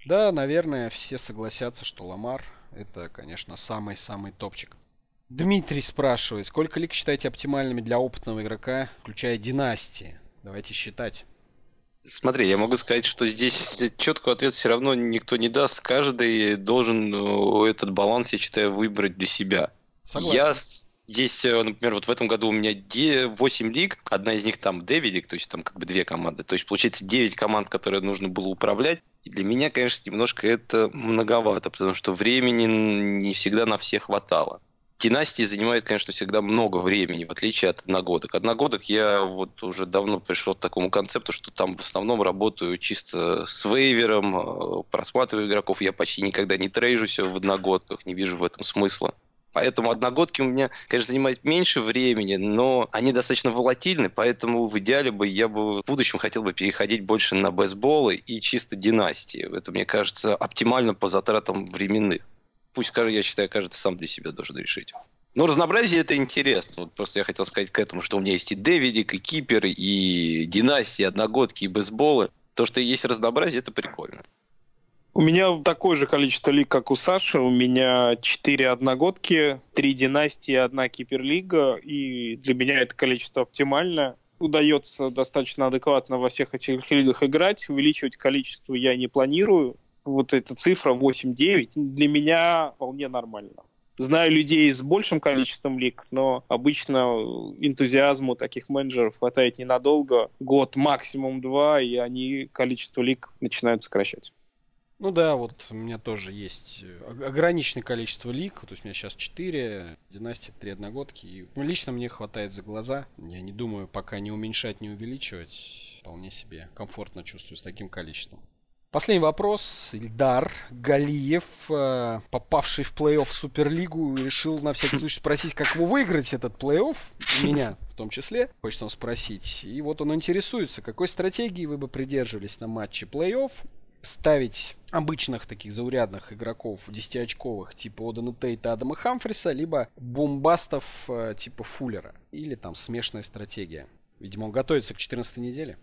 Да, наверное, все согласятся, что Ламар это, конечно, самый-самый топчик. Дмитрий спрашивает, сколько лиг считаете оптимальными для опытного игрока, включая династии? Давайте считать. Смотри, я могу сказать, что здесь четкого ответа все равно никто не даст. Каждый должен э, этот баланс, я считаю, выбрать для себя. Согласен. Я здесь, э, например, вот в этом году у меня де- 8 лиг, одна из них там Дэвидик, то есть там как бы две команды. То есть получается 9 команд, которые нужно было управлять. И для меня, конечно, немножко это многовато, потому что времени не всегда на всех хватало. Династии занимает, конечно, всегда много времени, в отличие от одногодок. Одногодок я вот уже давно пришел к такому концепту, что там в основном работаю чисто с вейвером, э, просматриваю игроков. Я почти никогда не трейжусь в одногодках, не вижу в этом смысла. Поэтому одногодки у меня, конечно, занимают меньше времени, но они достаточно волатильны, поэтому в идеале бы я бы в будущем хотел бы переходить больше на бейсболы и чисто династии. Это, мне кажется, оптимально по затратам временных. Пусть, я считаю, каждый сам для себя должен решить. Но разнообразие это интересно. Вот просто я хотел сказать к этому, что у меня есть и Дэвидик, и Кипер, и династии, и одногодки, и бейсболы. То, что есть разнообразие, это прикольно. У меня такое же количество лиг, как у Саши. У меня 4 одногодки, 3 династии, одна киперлига. И для меня это количество оптимально. Удается достаточно адекватно во всех этих лигах играть. Увеличивать количество я не планирую. Вот эта цифра 8-9 для меня вполне нормально. Знаю людей с большим количеством лиг, но обычно энтузиазму таких менеджеров хватает ненадолго. Год, максимум два, и они количество лиг начинают сокращать. Ну да, вот у меня тоже есть э, ограниченное количество лиг. То есть у меня сейчас 4, династия 3 одногодки. И ну, лично мне хватает за глаза. Я не думаю пока не уменьшать, не увеличивать. Вполне себе комфортно чувствую с таким количеством. Последний вопрос. Ильдар Галиев, э, попавший в плей-офф Суперлигу, решил на всякий случай спросить, как ему выиграть этот плей-офф. Меня в том числе. Хочет он спросить. И вот он интересуется, какой стратегии вы бы придерживались на матче плей-офф. Ставить обычных таких заурядных игроков 10-очковых типа Одена Тейта, Адама Хамфриса, либо бомбастов э, типа Фуллера. Или там смешанная стратегия. Видимо, он готовится к 14 неделе.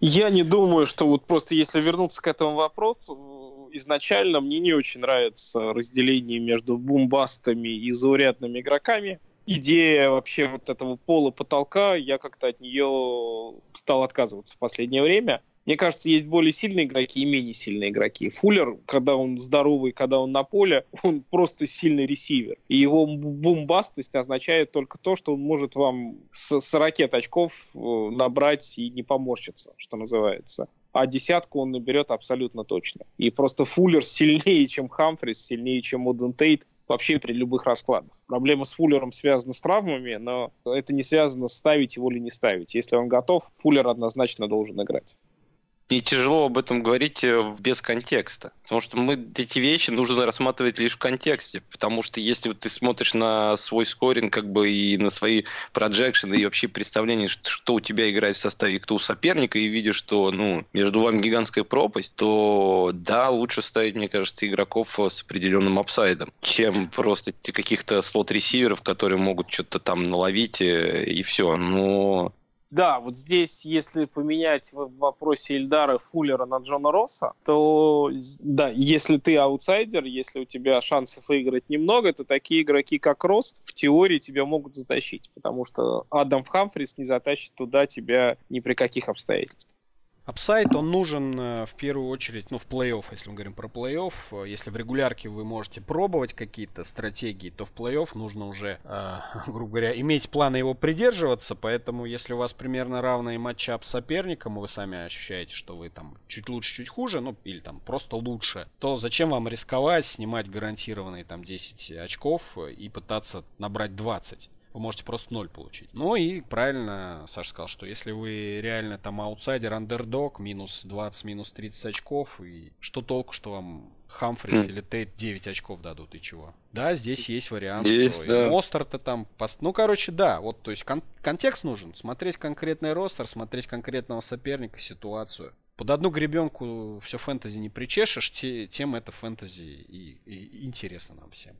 Я не думаю, что вот просто если вернуться к этому вопросу, изначально мне не очень нравится разделение между бумбастами и заурядными игроками. Идея вообще вот этого пола потолка, я как-то от нее стал отказываться в последнее время. Мне кажется, есть более сильные игроки и менее сильные игроки. Фуллер, когда он здоровый, когда он на поле, он просто сильный ресивер. И его бомбастость означает только то, что он может вам с 40 очков э, набрать и не поморщиться, что называется а десятку он наберет абсолютно точно. И просто Фуллер сильнее, чем Хамфрис, сильнее, чем Оден Тейт вообще при любых раскладах. Проблема с Фуллером связана с травмами, но это не связано с ставить его или не ставить. Если он готов, Фуллер однозначно должен играть. Мне тяжело об этом говорить э, без контекста. Потому что мы эти вещи нужно рассматривать лишь в контексте. Потому что если вот ты смотришь на свой скоринг, как бы и на свои проджекшены, и вообще представление, что у тебя играет в составе и кто у соперника, и видишь, что ну, между вами гигантская пропасть, то да, лучше ставить, мне кажется, игроков с определенным апсайдом, чем просто каких-то слот-ресиверов, которые могут что-то там наловить э, и все. Но да, вот здесь, если поменять в вопросе Ильдара Фуллера на Джона Росса, то да, если ты аутсайдер, если у тебя шансов выиграть немного, то такие игроки, как Росс, в теории тебя могут затащить, потому что Адам Хамфрис не затащит туда тебя ни при каких обстоятельствах. Upside, он нужен э, в первую очередь, ну, в плей-офф, если мы говорим про плей-офф. Э, если в регулярке вы можете пробовать какие-то стратегии, то в плей-офф нужно уже, э, грубо говоря, иметь планы его придерживаться. Поэтому, если у вас примерно равные matchup с соперником, и вы сами ощущаете, что вы там чуть лучше, чуть хуже, ну, или там просто лучше, то зачем вам рисковать, снимать гарантированные там 10 очков и пытаться набрать 20? Вы можете просто ноль получить. Ну и правильно Саша сказал, что если вы реально там аутсайдер, андердог, минус 20, минус 30 очков, и что толку, что вам Хамфрис mm. или Тейт 9 очков дадут и чего? Да, здесь есть вариант. Есть, что да. Мостер-то там... Пост... Ну, короче, да, вот, то есть кон- контекст нужен. Смотреть конкретный ростер, смотреть конкретного соперника, ситуацию. Под одну гребенку все фэнтези не причешешь, те, тем это фэнтези и, и интересно нам всем.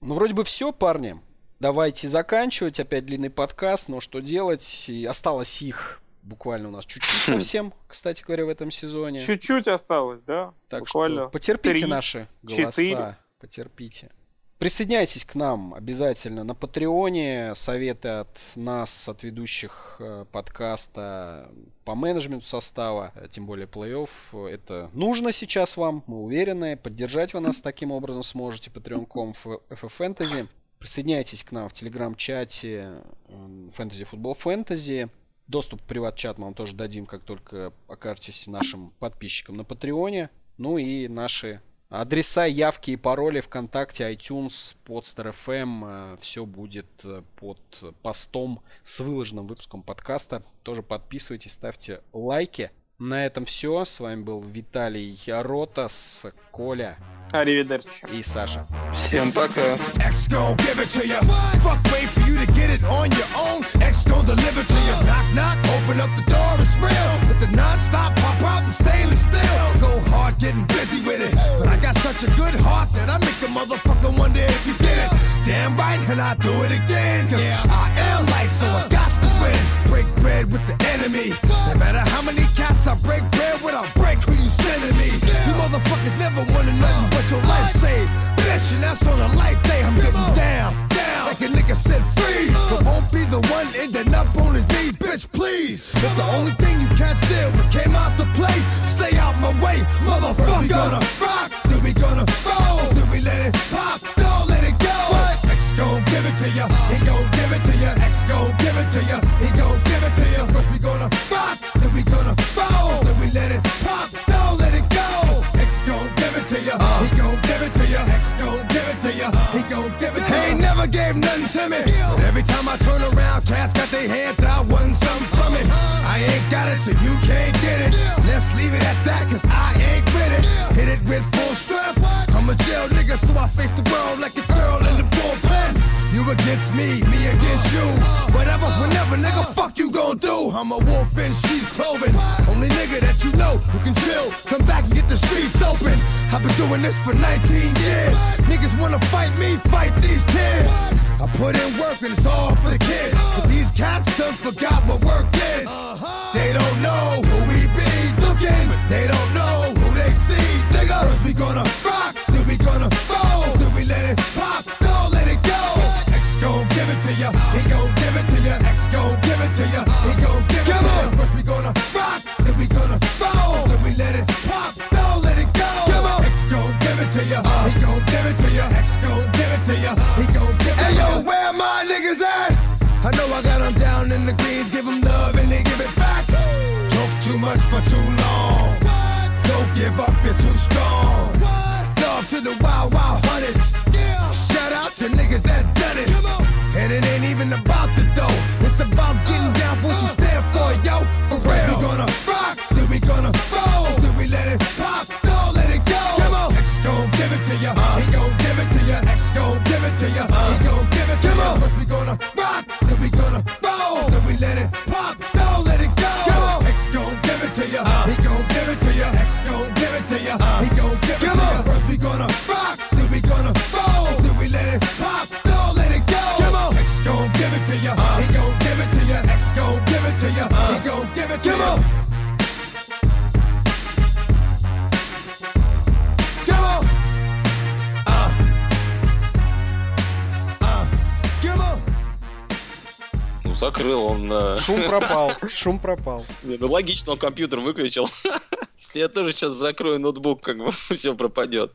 Ну, вроде бы все, парни давайте заканчивать. Опять длинный подкаст, но что делать? И осталось их буквально у нас чуть-чуть хм. совсем, кстати говоря, в этом сезоне. Чуть-чуть осталось, да? Так буквально что потерпите 3, наши голоса. 4. Потерпите. Присоединяйтесь к нам обязательно на Патреоне. Советы от нас, от ведущих э, подкаста по менеджменту состава, э, тем более плей-офф. Это нужно сейчас вам, мы уверены. Поддержать вы нас таким образом сможете. Patreon.com FF Fantasy. Присоединяйтесь к нам в телеграм-чате Fantasy Football Fantasy. Доступ в приват-чат мы вам тоже дадим, как только окажетесь нашим подписчиком на Патреоне. Ну и наши адреса, явки и пароли ВКонтакте, iTunes, Podster FM. Э, Все будет э, под постом с выложенным выпуском подкаста. Тоже подписывайтесь, ставьте лайки. На этом все. С вами был Виталий Яротас, Коля. Аривидерчи. И Саша. Всем пока. X gon' give it to you. Fuck wait for you to get it on your own. X gon' deliver to you. Knock, knock, open up the door, it's real. With the non-stop pop out and stainless steel. Go hard getting busy with it. But I got such a good heart that I make a motherfucker wonder if you did it. Damn right, and I do it again. Cause I am life, so I got to win. Break bread with the enemy. No matter how many cats I break bread with, I'll break who you sending me. You motherfuckers never wanted nothing but your life saved. Bitch, and that's on a life day. I'm getting down, down. Like a nigga said, freeze. But won't be the one ending up on his knees, bitch, please. If the only thing you can't steal was came out to play, stay out my way, motherfucker. First we gonna rock, then we gonna roll, doing this for 19 years. Niggas wanna fight me, fight these tears. I put in work and it's all Шум пропал, шум пропал. Не, ну логично, он компьютер выключил. Если я тоже сейчас закрою ноутбук, как бы все пропадет.